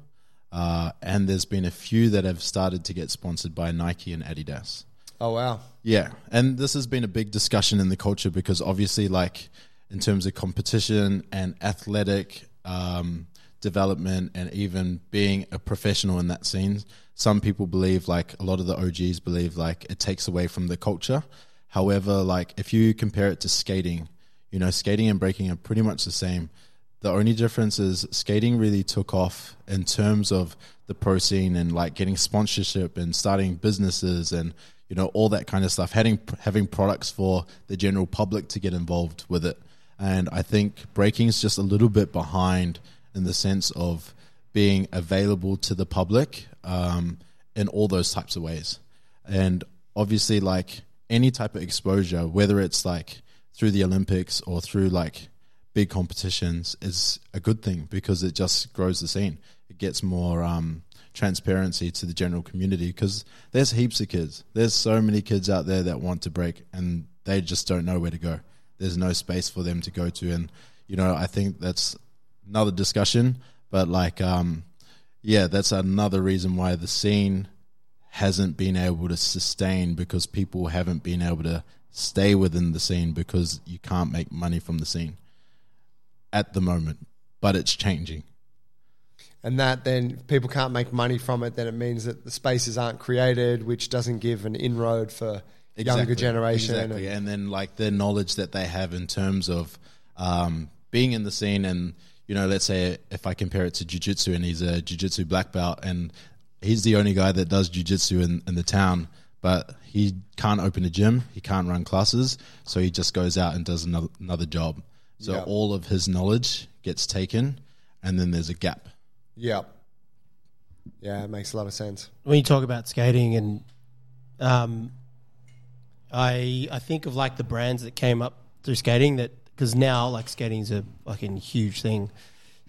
uh, and there's been a few that have started to get sponsored by Nike and Adidas. Oh wow. Yeah, and this has been a big discussion in the culture because obviously, like in terms of competition and athletic um, development, and even being a professional in that scene, some people believe, like a lot of the OGs believe, like it takes away from the culture. However, like if you compare it to skating, you know, skating and breaking are pretty much the same. The only difference is skating really took off in terms of the pro scene and like getting sponsorship and starting businesses and you know all that kind of stuff. Having having products for the general public to get involved with it, and I think breaking is just a little bit behind in the sense of being available to the public um, in all those types of ways, and obviously like any type of exposure, whether it's like through the Olympics or through like big competitions is a good thing because it just grows the scene. It gets more um, transparency to the general community because there's heaps of kids. There's so many kids out there that want to break and they just don't know where to go. There's no space for them to go to, and you know I think that's another discussion. But like, um, yeah, that's another reason why the scene hasn't been able to sustain because people haven't been able to stay within the scene because you can't make money from the scene at the moment. But it's changing. and that then if people can't make money from it, then it means that the spaces aren't created, which doesn't give an inroad for younger generation. Exactly. And then like the knowledge that they have in terms of um, being in the scene and you know, let's say if I compare it to jujitsu and he's a jujitsu black belt and he's the only guy that does jujitsu in, in the town, but he can't open a gym, he can't run classes, so he just goes out and does another, another job. So Yeah. all of his knowledge gets taken and then there's a gap. Yeah. Yeah, it makes a lot of sense. when you talk about skating and um, I I think of like the brands that came up through skating that because now like skating's a fucking huge thing.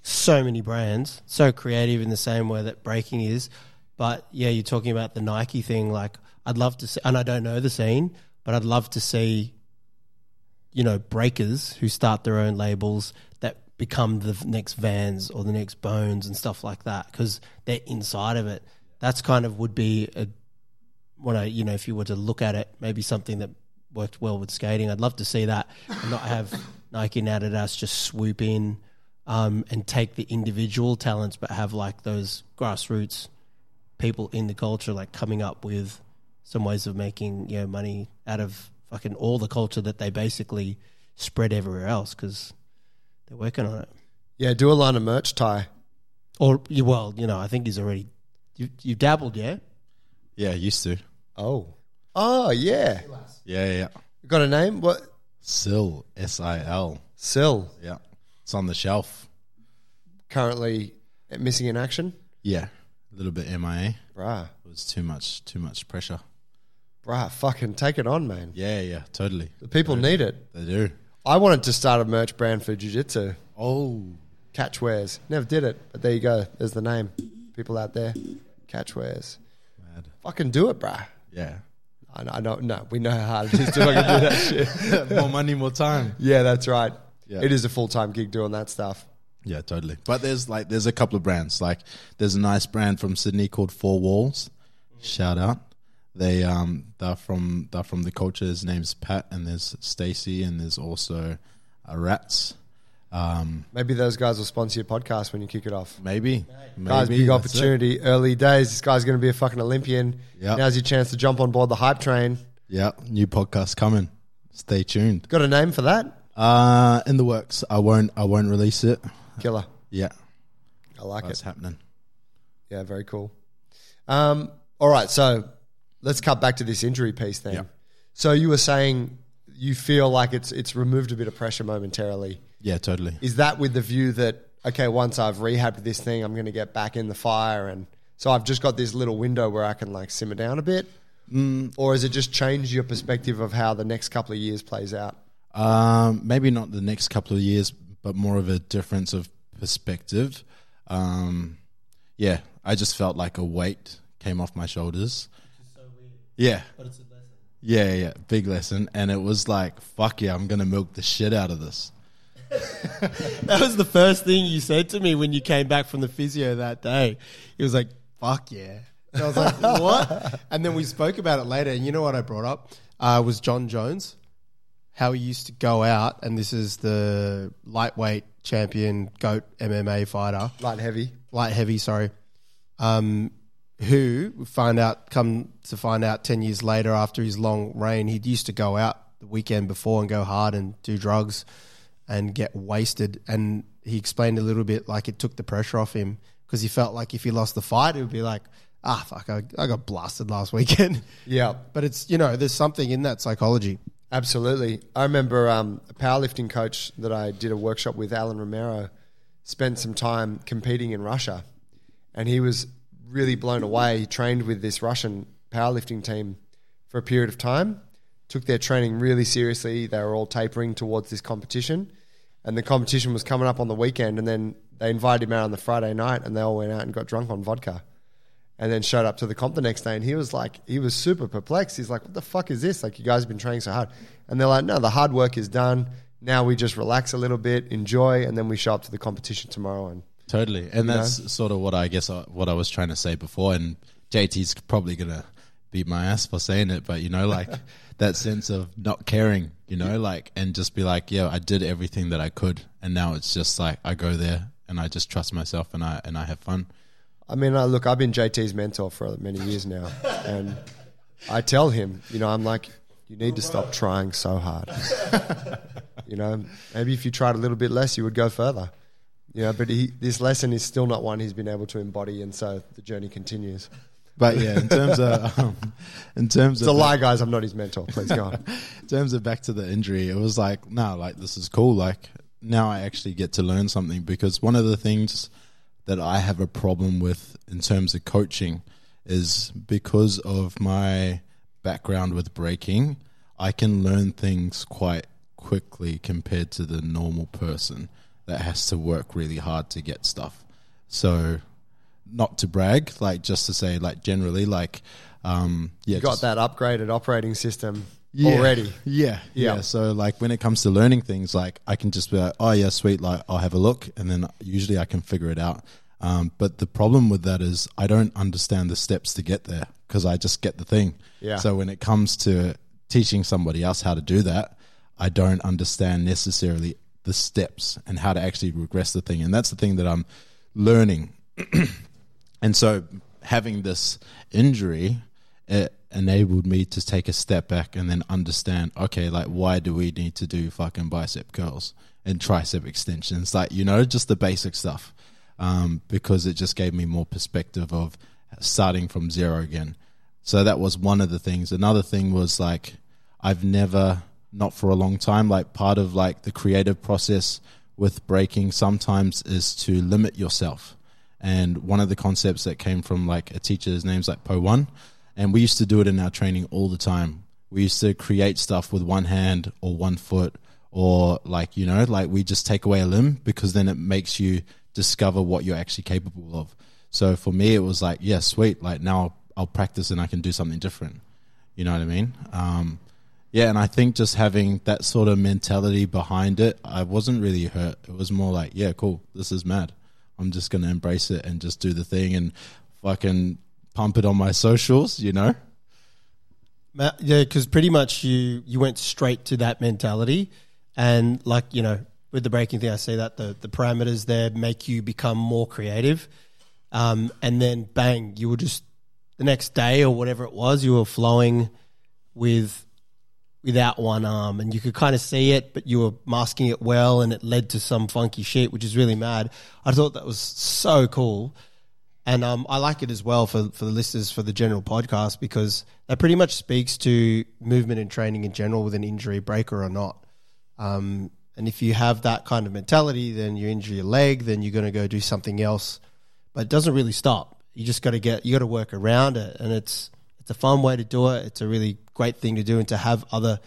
So many brands, so creative in the same way that breaking is. But yeah, you're talking about the Nike thing. Like I'd love to see, and I don't know the scene, but I'd love to see, you know, breakers who start their own labels that become the next Vans or the next Bones and stuff like that because they're inside of it. That's kind of would be a when I, you know, if you were to look at it, maybe something that worked well with skating. I'd love to see that and not have *laughs* Nike and Adidas just swoop in um, and take the individual talents, but have like those grassroots people in the culture like coming up with some ways of making you know money out of fucking all the culture that they basically spread everywhere else because they're working on it. Yeah, do a line of merch tie. Or you well, you know, I think he's already you you dabbled, yeah. Yeah, used to. Oh. Oh, yeah. Yeah, yeah. yeah. Got a name? What? Sil, S I L. Sil. Yeah. It's on the shelf. Currently missing in action. Yeah. A little bit MIA. Bruh. It was too much, too much pressure. Bruh, fucking take it on, man. Yeah, yeah, totally. The people need it. They do. I wanted to start a merch brand for jiu-jitsu. Oh, Catchwares. Never did it, but there you go. There's the name. People out there. Catchwares. mad. Fucking do it, bruh. Yeah. I know, I know, no, we know how hard it is to fucking do that shit. *laughs* more money, more time. Yeah, that's right. Yeah. It is a full time gig doing that stuff. Yeah, totally. But there's like there's a couple of brands. Like there's a nice brand from Sydney called Four Walls. Shout out. They um they're from they're from the culture. His name's Pat and there's Stacy and there's also uh, Rats. Um Maybe those guys will sponsor your podcast when you kick it off. maybe. Guys, big opportunity. Early days. This guy's going to be a fucking Olympian. Yeah. Now's your chance to jump on board the hype train. Yeah, new podcast coming. Stay tuned. Got a name for that? Uh in the works. I won't I won't release it. Killer. Yeah. I like That's it. happening. Yeah, very cool. Um, all right, so let's cut back to this injury piece then. Yeah. So you were saying you feel like it's it's removed a bit of pressure momentarily. Yeah, totally. Is that with the view that okay, once I've rehabbed this thing, I'm going to get back in the fire, and so I've just got this little window where I can like simmer down a bit, mm. or has it just changed your perspective of how the next couple of years plays out? Um, maybe not the next couple of years, but more of a difference of perspective. Um, yeah, I just felt like a weight came off my shoulders. Yeah. Yeah, yeah, yeah, big lesson. And it was like, fuck yeah, I'm going to milk the shit out of this. *laughs* That was the first thing you said to me when you came back from the physio that day. It was like, "Fuck yeah!" And I was like, *laughs* "What?" And then we spoke about it later. And you know what I brought up uh, was Jon Jones, how he used to go out, and this is the lightweight champion, goat MMA fighter, Light heavy. light heavy, sorry, um, who find out come to find out ten years later after his long reign, he used to go out the weekend before and go hard and do drugs and get wasted. And he explained a little bit like it took the pressure off him because he felt like if he lost the fight, it would be like, ah, fuck, I, I got blasted last *laughs* weekend. Yeah, but it's you know, there's something in that psychology. Absolutely. I remember um, a powerlifting coach that I did a workshop with, Alan Romero, spent some time competing in Russia. And he was really blown away. He trained with this Russian powerlifting team for a period of time, took their training really seriously. They were all tapering towards this competition. And the competition was coming up on the weekend. And then they invited him out on the Friday night and they all went out and got drunk on vodka and then showed up to the comp the next day and he was like he was super perplexed he's like what the fuck is this like you guys have been training so hard and they're like no the hard work is done now we just relax a little bit, enjoy, and then we show up to the competition tomorrow. And Totally, and that's sort of what I guess I, what I was trying to say before. And JT's probably gonna beat my ass for saying it, but you know, like *laughs* that sense of not caring, you know, like and just be like, yeah, I did everything that I could, and now it's just like I go there and I just trust myself and I and I have fun. I mean, uh, look, I've been JT's mentor for many years now, and I tell him, you know, I'm like, you need to stop trying so hard. *laughs* you know, maybe if you tried a little bit less, you would go further. Know, but he, this lesson is still not one he's been able to embody, and so the journey continues. But yeah, in terms of *laughs* um, in terms It's a lie, guys. I'm not his mentor. Please go on. *laughs* in terms of back to the injury, it was like, no, like this is cool. Like now I actually get to learn something because one of the things that I have a problem with in terms of coaching is because of my background with breaking, I can learn things quite quickly compared to the normal person that has to work really hard to get stuff. So not to brag, like just to say like generally like um yeah You got just- that upgraded operating system yeah. already. Yeah, Yeah. yeah, So like when it comes to learning things, like I can just be like, oh yeah, sweet. Like I'll have a look, and then usually I can figure it out. Um, but the problem with that is I don't understand the steps to get there because I just get the thing. Yeah. So when it comes to teaching somebody else how to do that, I don't understand necessarily the steps and how to actually regress the thing, and that's the thing that I'm learning. *clears throat* And so having this injury, it enabled me to take a step back and then understand, okay, like why do we need to do fucking bicep curls and tricep extensions? Like, you know, just the basic stuff. Um, because it just gave me more perspective of starting from zero again. So that was one of the things. Another thing was like, I've never, not for a long time, like part of like the creative process with breaking sometimes is to limit yourself. And one of the concepts that came from like a teacher, his name's like Poe One, and we used to do it in our training all the time. We used to create stuff with one hand or one foot, or like you know, like we just take away a limb because then it makes you discover what you're actually capable of. So for me, it was like, yeah, sweet. Like now I'll practice and I can do something different. You know what I mean? Um, yeah, and I think just having that sort of mentality behind it, I wasn't really hurt. It was more like, yeah, cool, this is mad. I'm just gonna embrace it and just do the thing and fucking pump it on my socials, you know? Yeah, because pretty much you you went straight to that mentality, and like you know, with the breaking thing, I see that the the parameters there make you become more creative, um, and then bang, you were just the next day or whatever it was, you were flowing with without one arm, and you could kind of see it, but you were masking it well, and it led to some funky shit, which is really mad. I thought that was so cool. And um, I like it as well for, for the listeners for the general podcast because that pretty much speaks to movement and training in general with an injury, breaker or not. Um, and if you have that kind of mentality, then you injure your leg, then you're going to go do something else. But it doesn't really stop. You just got to get, you got to work around it. And it's, it's a fun way to do it. It's a really great thing to do. And to have other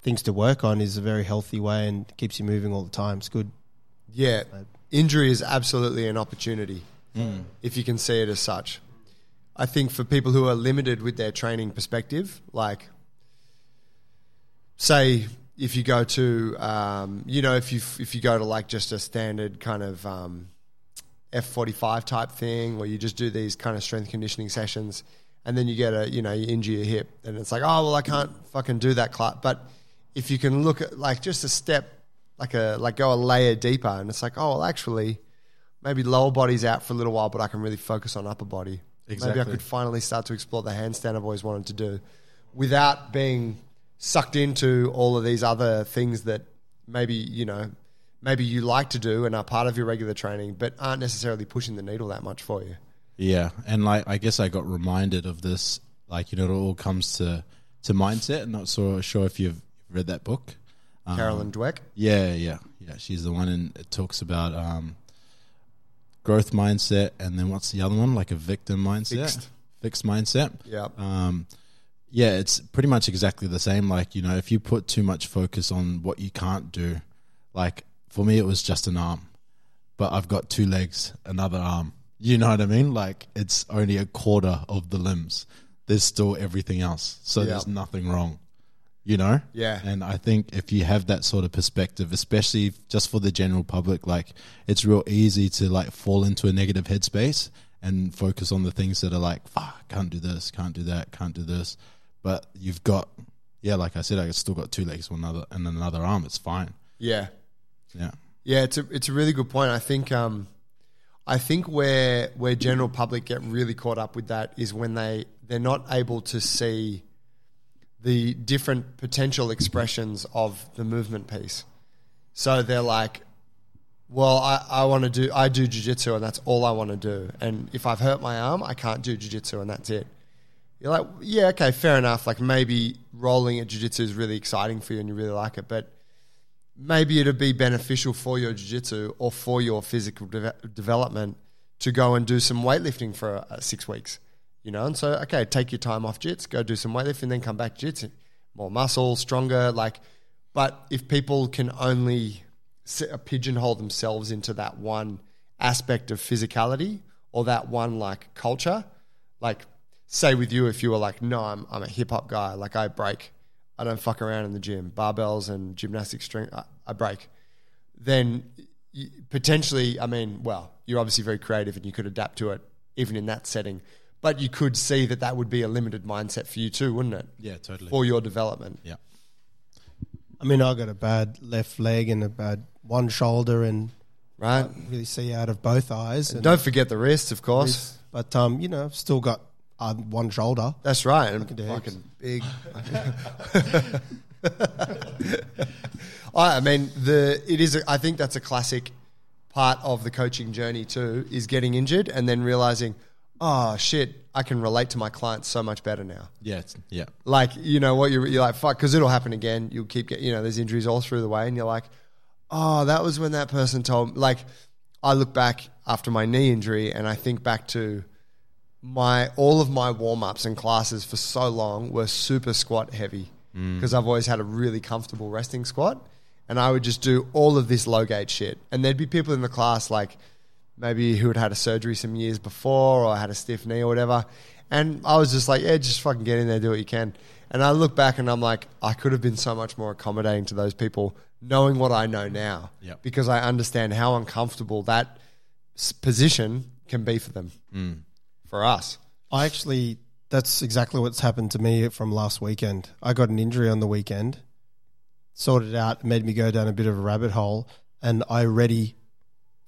things to work on is a very healthy way and keeps you moving all the time. It's good. Yeah, injury is absolutely an opportunity if you can see it as such. I think for people who are limited with their training perspective, like say if you go to, um, you know, if you if you go to like just a standard kind of um, F forty five type thing, where you just do these kind of strength conditioning sessions, and then you get a, you know, you injure your hip, and it's like, oh well, I can't fucking do that, Clark. But if you can look at like just a step, like a like go a layer deeper, and it's like, oh well, actually, maybe lower body's out for a little while, but I can really focus on upper body. exactly. Maybe I could finally start to explore the handstand I've always wanted to do, without being sucked into all of these other things that maybe you know maybe you like to do and are part of your regular training, but aren't necessarily pushing the needle that much for you. Yeah, and like I guess I got reminded of this. Like you know, it all comes to to mindset. I'm not so sure if you've read that book. Um, Carolyn Dweck. Yeah, yeah, yeah. She's the one, and it talks about um, growth mindset, and then what's the other one? Like a victim mindset, Fixed. fixed mindset. Yeah. Um, yeah, it's pretty much exactly the same. Like you know, if you put too much focus on what you can't do, like for me, it was just an arm, but I've got two legs, another arm. You know what I mean? Like it's only a quarter of the limbs. There's still everything else, so Yeah. there's nothing wrong. you know? Yeah. And I think if you have that sort of perspective, especially just for the general public, like it's real easy to like fall into a negative headspace and focus on the things that are like, fuck, can't do this, can't do that, can't do this. But you've got, yeah, like I said, I still got two legs one another and another arm. It's fine. Yeah. Yeah. Yeah, it's a it's a really good point. I think um, I think where where general public get really caught up with that is when they they're not able to see the different potential expressions of the movement piece. So they're like, well, I, I want to do I do jujitsu and that's all I want to do. And if I've hurt my arm, I can't do jujitsu and that's it. You're like, yeah, okay, fair enough. Like maybe rolling at jujitsu is really exciting for you and you really like it, but maybe it'd be beneficial for your jiu-jitsu or for your physical de- development to go and do some weightlifting for uh, six weeks you know? And so okay take your time off jits go do some weightlifting then come back jits more muscle stronger like but if people can only uh, pigeonhole themselves into that one aspect of physicality or that one like culture like say with you if you were like no i'm, I'm a hip-hop guy like i break I don't fuck around in the gym, barbells and gymnastic strength, I, I break. Then you, potentially, I mean, well, you're obviously very creative and you could adapt to it even in that setting. But you could see that that would be a limited mindset for you too, wouldn't it? Yeah, totally. For your development. yeah. I mean, I got a bad left leg and a bad one shoulder, and Right? really see out of both eyes. And Don't forget the wrists, of course. But um, you know, I've still got uh, one shoulder. That's right. And do fucking big. I I mean, the it is. A, I think that's a classic part of the coaching journey too. Is getting injured and then realizing, oh shit, I can relate to my clients so much better now. Yeah. It's, yeah. Like you know what you're, you're like fuck because it'll happen again. You'll keep getting you know there's injuries all through the way, and you're like, oh that was when that person told like I look back after my knee injury and I think back to my all of my warm ups and classes for so long were super squat heavy. Mm. Because I've always had a really comfortable resting squat, and I would just do all of this low gate shit, and there'd be people in the class like maybe who had had a surgery some years before or had a stiff knee or whatever, and I was just like, yeah, just fucking get in there, do what you can. And I look back and I'm like, I could have been so much more accommodating to those people, knowing what I know now, Yep. because I understand how uncomfortable that position can be for them, mm. For us. I actually, that's exactly what's happened to me from last weekend. I got an injury on the weekend, sorted it out, made me go down a bit of a rabbit hole, and I already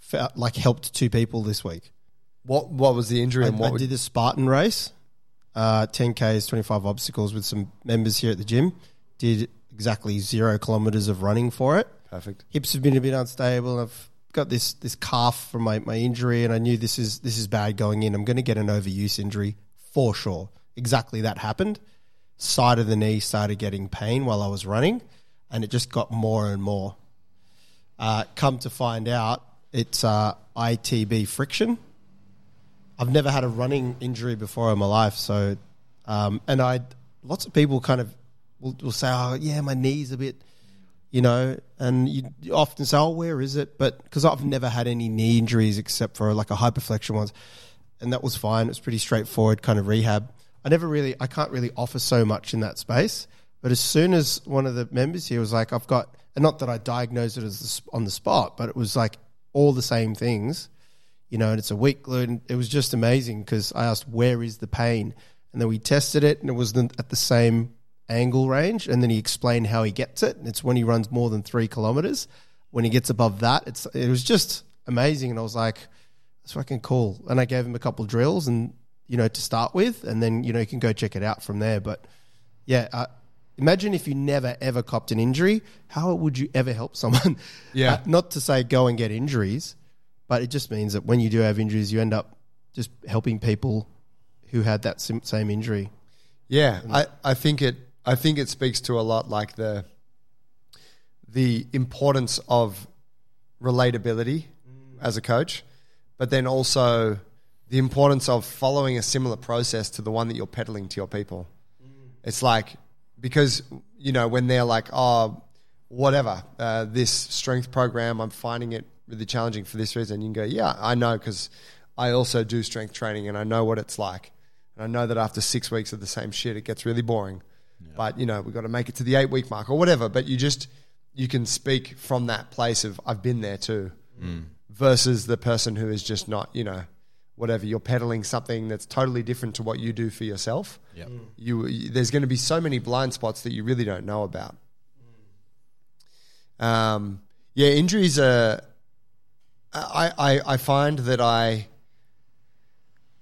felt like helped two people this week. What what was the injury I, and what I would, did a Spartan race, uh, 10Ks, 25 obstacles with some members here at the gym. Did exactly zero kilometers of running for it. perfect? hips have been a bit unstable. I've got this this calf from my, my injury, and I knew this is this is bad going in. I'm going to get an overuse injury for sure. Exactly that happened. Side of the knee started getting pain while I was running, and it just got more and more. Uh, come to find out, it's uh, ITB friction. I've never had a running injury before in my life, so um, and I lots of people kind of will, will say, "Oh, yeah, my knee's a bit." You know, and you often say, "Oh, where is it?" But because I've never had any knee injuries except for like a hyperflexion ones, and that was fine. It was pretty straightforward kind of rehab. I never really, I can't really offer so much in that space. But as soon as one of the members here was like, "I've got," and not that I diagnosed it as on the spot, but it was like all the same things, you know, and it's a weak glute. It was just amazing because I asked, "Where is the pain?" And then we tested it, and it was at the same angle range, and then he explained how he gets it. And it's when he runs more than three kilometers. When he gets above that, it's it was just amazing. And I was like, "That's fucking cool." And I gave him a couple of drills, and you know, to start with, and then you know you can go check it out from there. But yeah, uh, imagine if you never ever copped an injury. How would you ever help someone? *laughs* Yeah. Uh, not to say go and get injuries, but it just means that when you do have injuries, you end up just helping people who had that same injury. Yeah, I, I think it I think it speaks to a lot like the the importance of relatability as a coach, but then also the importance of following a similar process to the one that you're peddling to your people. It's like because you know when they're like, oh, whatever, uh, this strength program, I'm finding it really challenging for this reason. You can go, yeah, I know because I also do strength training and I know what it's like, and I know that after six weeks of the same shit, it gets really boring. But you know we've got to make it to the eight week mark or whatever. But you just you can speak from that place of I've been there too, mm. versus the person who is just not you know whatever you're peddling something that's totally different to what you do for yourself. Yep. Mm. You, you there's going to be so many blind spots that you really don't know about. Mm. Um, yeah, injuries are. I, I I find that I.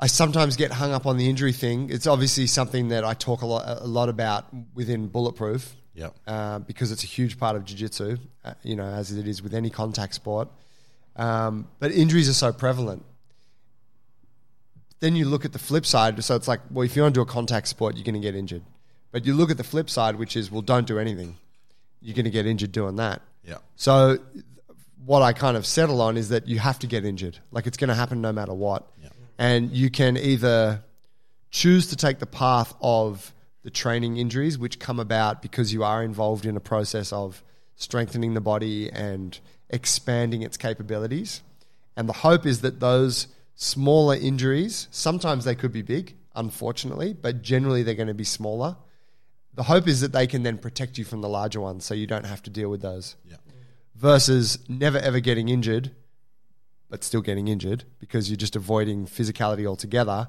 I sometimes get hung up on the injury thing. It's obviously something that I talk a lot, a lot about within Bulletproof, Yep. uh, because it's a huge part of jiu-jitsu, uh, you know, as it is with any contact sport. Um, but injuries are so prevalent. Then you look at the flip side. So it's like, well, if you want to do a contact sport, you're going to get injured. But you look at the flip side, which is, well, don't do anything. You're going to get injured doing that. Yep. So what I kind of settle on is that you have to get injured. Like it's going to happen no matter what. And you can either choose to take the path of the training injuries, which come about because you are involved in a process of strengthening the body and expanding its capabilities. And the hope is that those smaller injuries, sometimes they could be big, unfortunately, but generally they're going to be smaller. The hope is that they can then protect you from the larger ones so you don't have to deal with those Yep. versus never ever getting injured, but still getting injured because you're just avoiding physicality altogether.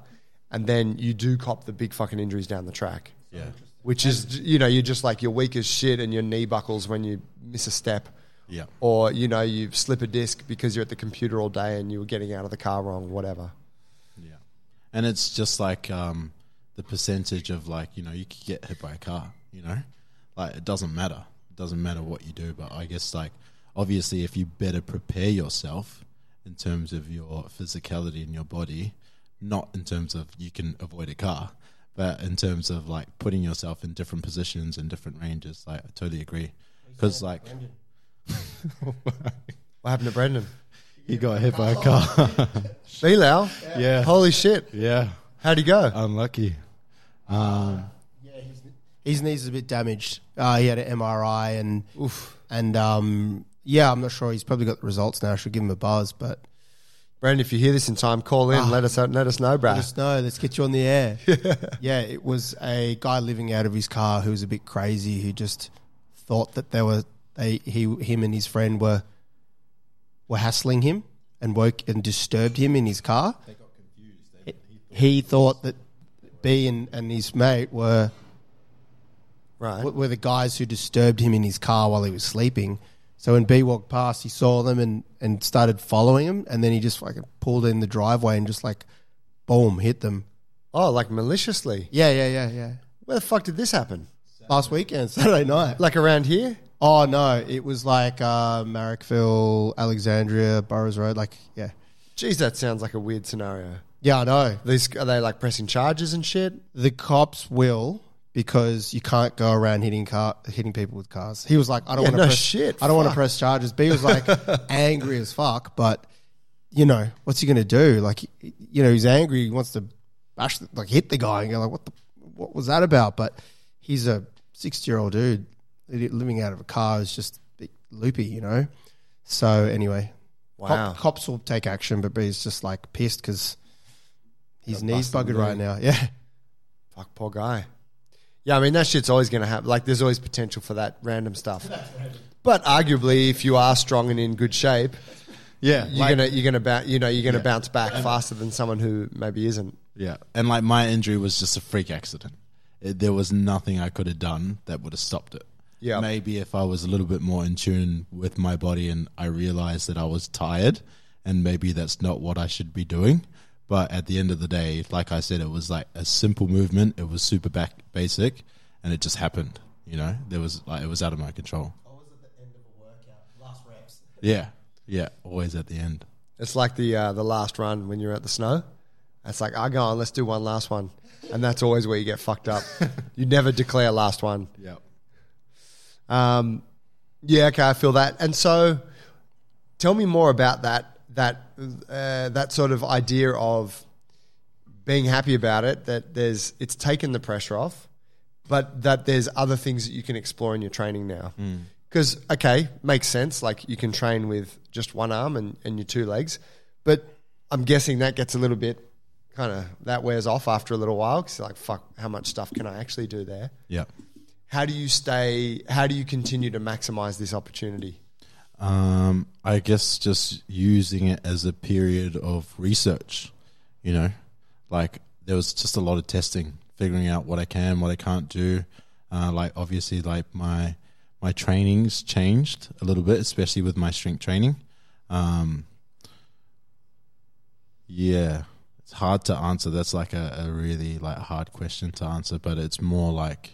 And then you do cop the big fucking injuries down the track, Yeah. which is, you know, you're just like you're weak as shit and your knee buckles when you miss a step. Yeah. Or, you know, you slip a disc because you're at the computer all day and you were getting out of the car wrong, whatever. Yeah. And it's just like um, the percentage of like, you know, you could get hit by a car, you know? Like it doesn't matter. It doesn't matter what you do, but I guess like obviously if you better prepare yourself in terms of your physicality in your body, not in terms of you can avoid a car, but in terms of like putting yourself in different positions and different ranges, like I totally agree. Because like What happened to Brendan? he got hit by a car. *laughs* Bilal? yeah. Holy shit. Yeah. How'd he go? Unlucky. Um, yeah, His knees is a bit damaged. Uh, he had an MRI and and um, yeah, I'm not sure. He's probably got the results now. I should give him a buzz, but Brendan, if you hear this in time, call in. let us let us know, Brad. Let us know. Let's get you on the air. *laughs* yeah, it was a guy living out of his car who was a bit crazy. Who just thought that there were they he him and his friend were were hassling him and woke and disturbed him in his car. They got confused. he thought that B and, and his mate were Right. were the guys who disturbed him in his car while he was sleeping. So when B walked past, he saw them and, and started following him, and then he just like pulled in the driveway and just like, boom, hit them. Oh, like maliciously. Yeah, yeah, yeah, yeah. Where the fuck did this happen? Last weekend, Saturday night. Like around here? Oh no, it was like uh, Marrickville, Alexandria, Burrows Road. Like, yeah, Geez, that sounds like a weird scenario. yeah, I know. These are they like pressing charges and shit? The cops will because you can't go around hitting car hitting people with cars. He was like, I don't Yeah, want to no press shit, I don't want to press charges. B was like *laughs* angry as fuck, but you know what's he going to do? Like, you know, he's angry. He wants to bash, the, like, hit the guy, and you're like, what the, what was that about? But he's a sixty year old dude living out of a car is just a bit loopy, you know. So anyway, cop- Wow. cops will take action, but B's just like pissed because his Got knees buggered right now. *laughs* Yeah. Fuck, poor guy. Yeah, I mean that shit's always going to happen. Like, there's always potential for that random stuff. But arguably, if you are strong and in good shape, yeah. you're gonna you're gonna bounce. You know, you're gonna bounce back faster than someone who maybe isn't. Yeah, and like my injury was just a freak accident. It, there was nothing I could have done that would have stopped it. Yeah. maybe if I was a little bit more in tune with my body and I realized that I was tired, and maybe that's not what I should be doing. But at the end of the day, like I said, it was like a simple movement. It was super back basic, and it just happened. You know, there was like it was out of my control. Always at the end of a workout, last reps. Yeah, yeah, always at the end. It's like the uh, the last run when you're at the snow. It's like, I go on, let's do one last one, and that's always where you get fucked up. *laughs* you never declare last one. Yeah. Um, yeah, okay, I feel that. And so, tell me more about that that uh, that sort of idea of being happy about it. That there's it's taken the pressure off, but that there's other things that you can explore in your training now. Because okay, makes sense. Like you can train with just one arm and, and your two legs, but I'm guessing that gets a little bit kind of that wears off after a little while. Because like, fuck, how much stuff can I actually do there? Yeah. how do you stay? How do you continue to maximize this opportunity? Um, I guess just using it as a period of research, you know, like there was just a lot of testing, figuring out what I can, what I can't do. Uh, like obviously, like my my trainings changed a little bit, especially with my strength training. Um, yeah, it's hard to answer. That's like a, a really like hard question to answer, but it's more like,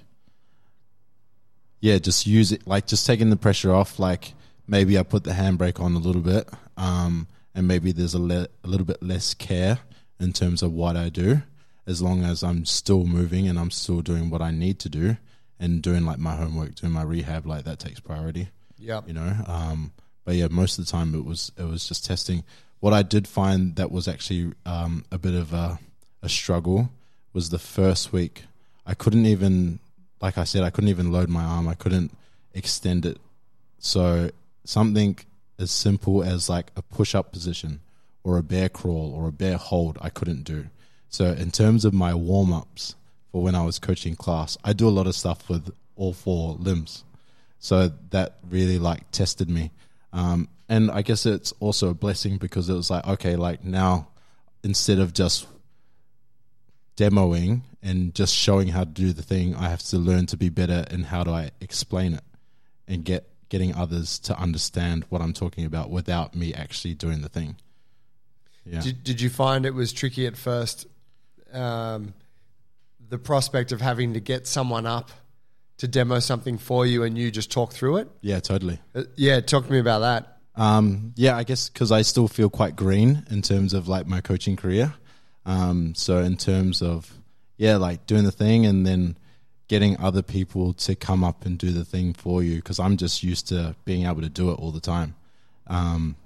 yeah, just use it, like just taking the pressure off, like maybe I put the handbrake on a little bit, um, and maybe there's a, le- a little bit less care in terms of what I do, as long as I'm still moving and I'm still doing what I need to do and doing like my homework, doing my rehab, like that takes priority. Yeah, You know, um, but yeah, most of the time it was it was just testing. What I did find that was actually um, a bit of a, a struggle was the first week. I couldn't even, like I said, I couldn't even load my arm. I couldn't extend it. So something as simple as like a push up position or a bear crawl or a bear hold, I couldn't do. So in terms of my warm ups for when I was coaching class, I do a lot of stuff with all four limbs. So that really like tested me. Um, and I guess it's also a blessing because it was like, okay, like now instead of just demoing and just showing how to do the thing, I have to learn to be better in how do I explain it and get getting others to understand what I'm talking about without me actually doing the thing. Yeah. Did, did you find it was tricky at first? Um, the prospect of having to get someone up to demo something for you and you just talk through it? yeah, totally. Uh, yeah, talk to me about that. Um, yeah, I guess because I still feel quite green in terms of like my coaching career. Um, so in terms of yeah, like doing the thing and then getting other people to come up and do the thing for you because I'm just used to being able to do it all the time. Um,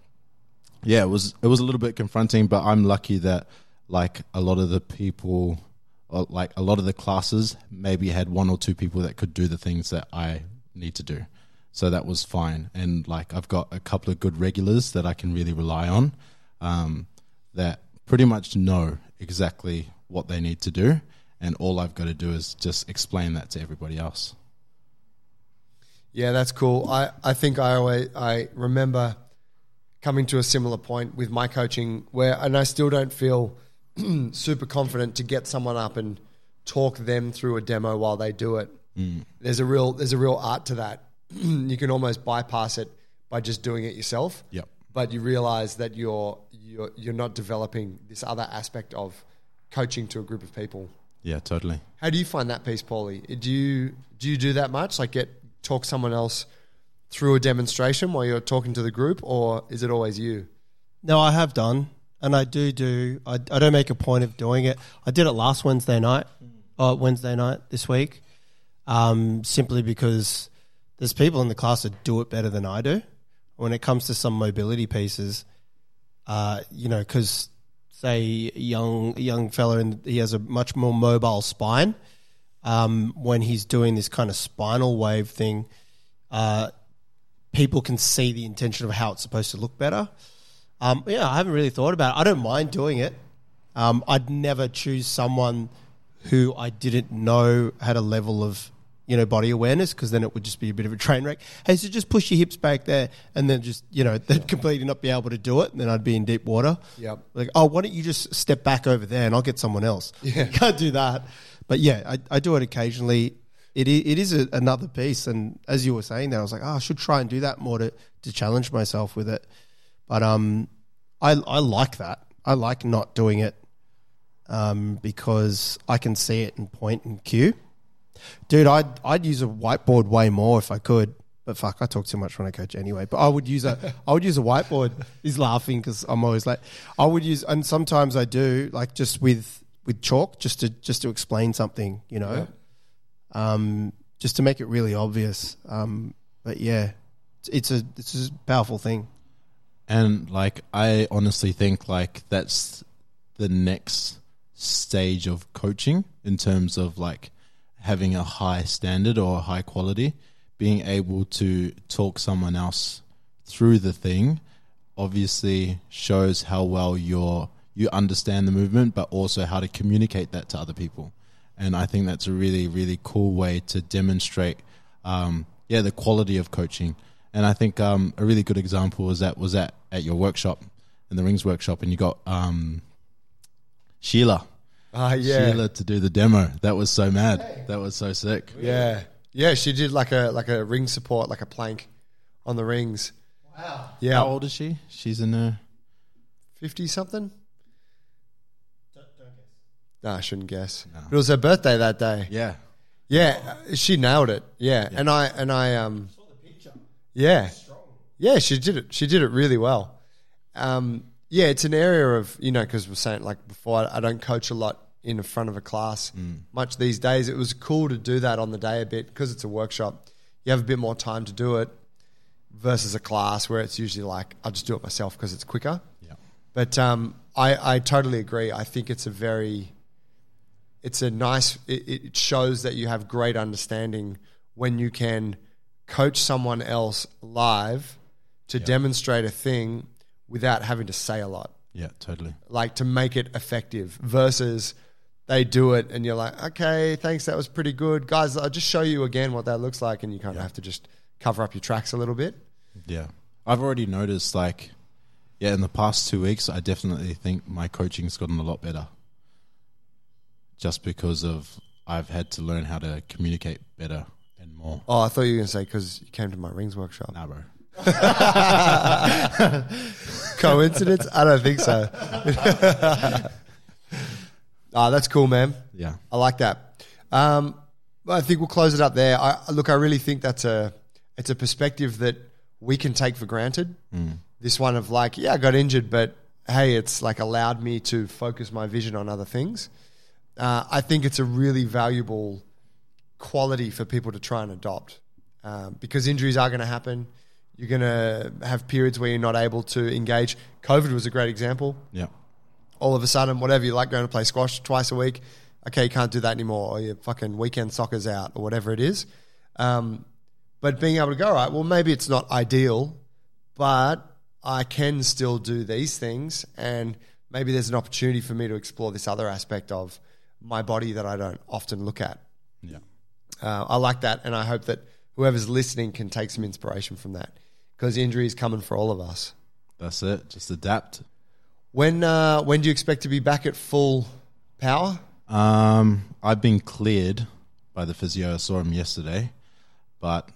yeah, it was it was a little bit confronting, but I'm lucky that like a lot of the people, or like a lot of the classes, maybe had one or two people that could do the things that I need to do. So that was fine, and like I've got a couple of good regulars that I can really rely on, um, that pretty much know exactly what they need to do, and all I've got to do is just explain that to everybody else. Yeah, that's cool. I, I think I always I remember coming to a similar point with my coaching where and I still don't feel *clears throat* super confident to get someone up and talk them through a demo while they do it. Mm. There's a real there's a real art to that. *clears throat* you can almost bypass it by just doing it yourself. Yep. But you realize that you're you're you're not developing this other aspect of coaching to a group of people. Yeah, totally. How do you find that piece, Paulie? Do you do you do that much? Like get talk someone else through a demonstration while you're talking to the group, or is it always you? No, I have done, and I do do. I, I don't make a point of doing it. I did it last Wednesday night, uh, Wednesday night this week, um, simply because there's people in the class that do it better than I do. When it comes to some mobility pieces, uh, you know, because say a young young fella and he has a much more mobile spine. Um, when he's doing this kind of spinal wave thing, uh, people can see the intention of how it's supposed to look better. Um, yeah, I haven't really thought about it. I don't mind doing it. Um, I'd never choose someone who I didn't know had a level of you know body awareness because then it would just be a bit of a train wreck. Hey, so just push your hips back there, and then just you know *laughs* they'd completely not be able to do it, and then I'd be in deep water. Yep. Like, oh, why don't you just step back over there, and I'll get someone else. *laughs* Yeah. You can't do that. But yeah, I, I do it occasionally. It is, it is a, another piece, and as you were saying there, I was like, oh, I should try and do that more to to challenge myself with it. But um, I I like that. I like not doing it um, because I can see it and point and cue. Dude, I'd I'd use a whiteboard way more if I could. But fuck, I talk too much when I coach anyway. But I would use a *laughs* I would use a whiteboard. He's laughing because I'm always like I would use, and sometimes I do like just with with chalk just to just to explain something, you know, um, just to make it really obvious. Um, but yeah, it's, it's a it's a powerful thing. And like I honestly think like that's the next stage of coaching in terms of like having a high standard or a high quality, being able to talk someone else through the thing obviously shows how well you're you understand the movement but also how to communicate that to other people. and I think that's a really really cool way to demonstrate, um, yeah, the quality of coaching. And I think um, a really good example was that was at at your workshop in the rings workshop, and you got um, Sheila. Ah, yeah. Sheila to do the demo. That was so mad. That was so sick. Yeah, yeah. She did like a like a ring support, like a plank on the rings. Wow. Yeah, How old is she? She's in her. fifty something. Don't, don't guess. No, I shouldn't guess. No. It was her birthday that day. Yeah. Yeah, uh, she nailed it. Yeah. and I and I um Saw the picture. yeah Strong. yeah she did it. She did it really well. Um, yeah, it's an area of you know because we're saying like before I, don't coach a lot in the front of a class much these days. It was cool to do that on the day a bit because it's a workshop. You have a bit more time to do it versus a class where it's usually like I'll just do it myself because it's quicker. Yeah. But um, I, I totally agree. I think it's a very, it's a nice, it, it shows that you have great understanding when you can coach someone else live to demonstrate a thing without having to say a lot, Yeah. Totally. like to make it effective versus they do it and you're like, okay, thanks, that was pretty good. Guys, I'll just show you again what that looks like. And you kind of have to just cover up your tracks a little bit. Yeah. I've already noticed, like, yeah, in the past two weeks, I definitely think my coaching's gotten a lot better. Just because of I've had to learn how to communicate better and more. Oh, I thought you were going to say because you came to my rings workshop. Nah, bro. *laughs* Coincidence? I don't think so. *laughs* Ah, that's cool, man. Yeah. I like that. Um, I think we'll close it up there. I, look, I really think that's a it's a perspective that we can take for granted. This one of like, yeah, I got injured, but hey, it's like allowed me to focus my vision on other things. Uh, I think it's a really valuable quality for people to try and adopt um, because injuries are going to happen. You're going to have periods where you're not able to engage. COVID was a great example Yeah. all of a sudden, whatever you like going to play squash twice a week, okay, you can't do that anymore, or your fucking weekend soccer's out, or whatever it is. Um, but being able to go, all right, well, maybe it's not ideal, but I can still do these things, and maybe there's an opportunity for me to explore this other aspect of my body that I don't often look at. Yeah. Uh, I like that, and I hope that whoever's listening can take some inspiration from that because injury is coming for all of us. That's it. Just adapt. When uh, when do you expect to be back at full power? Um, I've been cleared by the physio. I saw him yesterday, but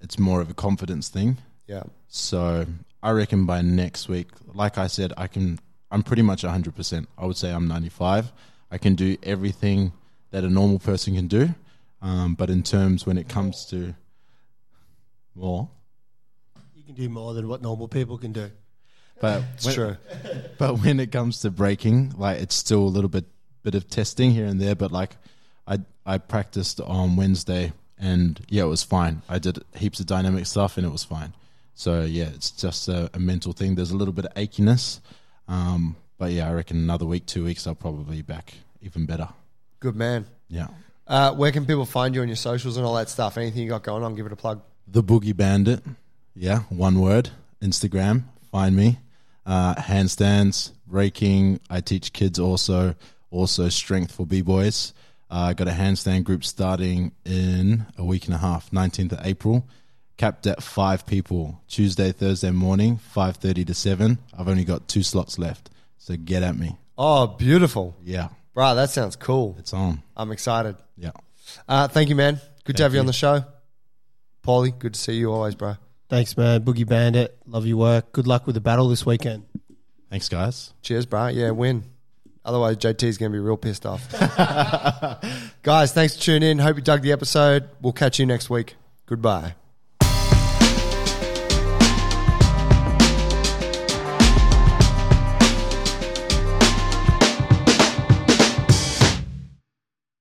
it's more of a confidence thing. Yeah. So I reckon by next week, like I said, I can. I'm pretty much 100. percent I would say I'm 95. I can do everything that a normal person can do, um, but in terms when it comes to more, can do more than what normal people can do. but It's when, true. *laughs* but when it comes to breaking, like it's still a little bit bit of testing here and there. But like I I practiced on Wednesday and yeah, it was fine. I did heaps of dynamic stuff and it was fine. So yeah, it's just a, a mental thing. There's a little bit of achiness, um, but yeah, I reckon another week, two weeks, I'll probably be back even better. Good man. Yeah. Uh, where can people find you on your socials and all that stuff? Anything you got going on, give it a plug. The Boogie Bandit. Yeah, one word. Instagram. Find me. Uh, handstands, breaking. I teach kids also. Also strength for b boys. Uh, I got a handstand group starting in a week and a half, 19th of April. Capped at five people. Tuesday, Thursday morning, 5:30 to seven. I've only got two slots left, so get at me. Oh, beautiful. Yeah, Bro, that sounds cool. it's on. I'm excited. Yeah. Uh, thank you, man. Good to have you, you. on the show. Paulie, good to see you always, bro. Thanks, man. Boogie Bandit. Love your work. Good luck with the battle this weekend. Thanks, guys. Cheers, bro. Yeah, win. Otherwise, JT's going to be real pissed off. *laughs* Guys, thanks for tuning in. Hope you dug the episode. We'll catch you next week. Goodbye.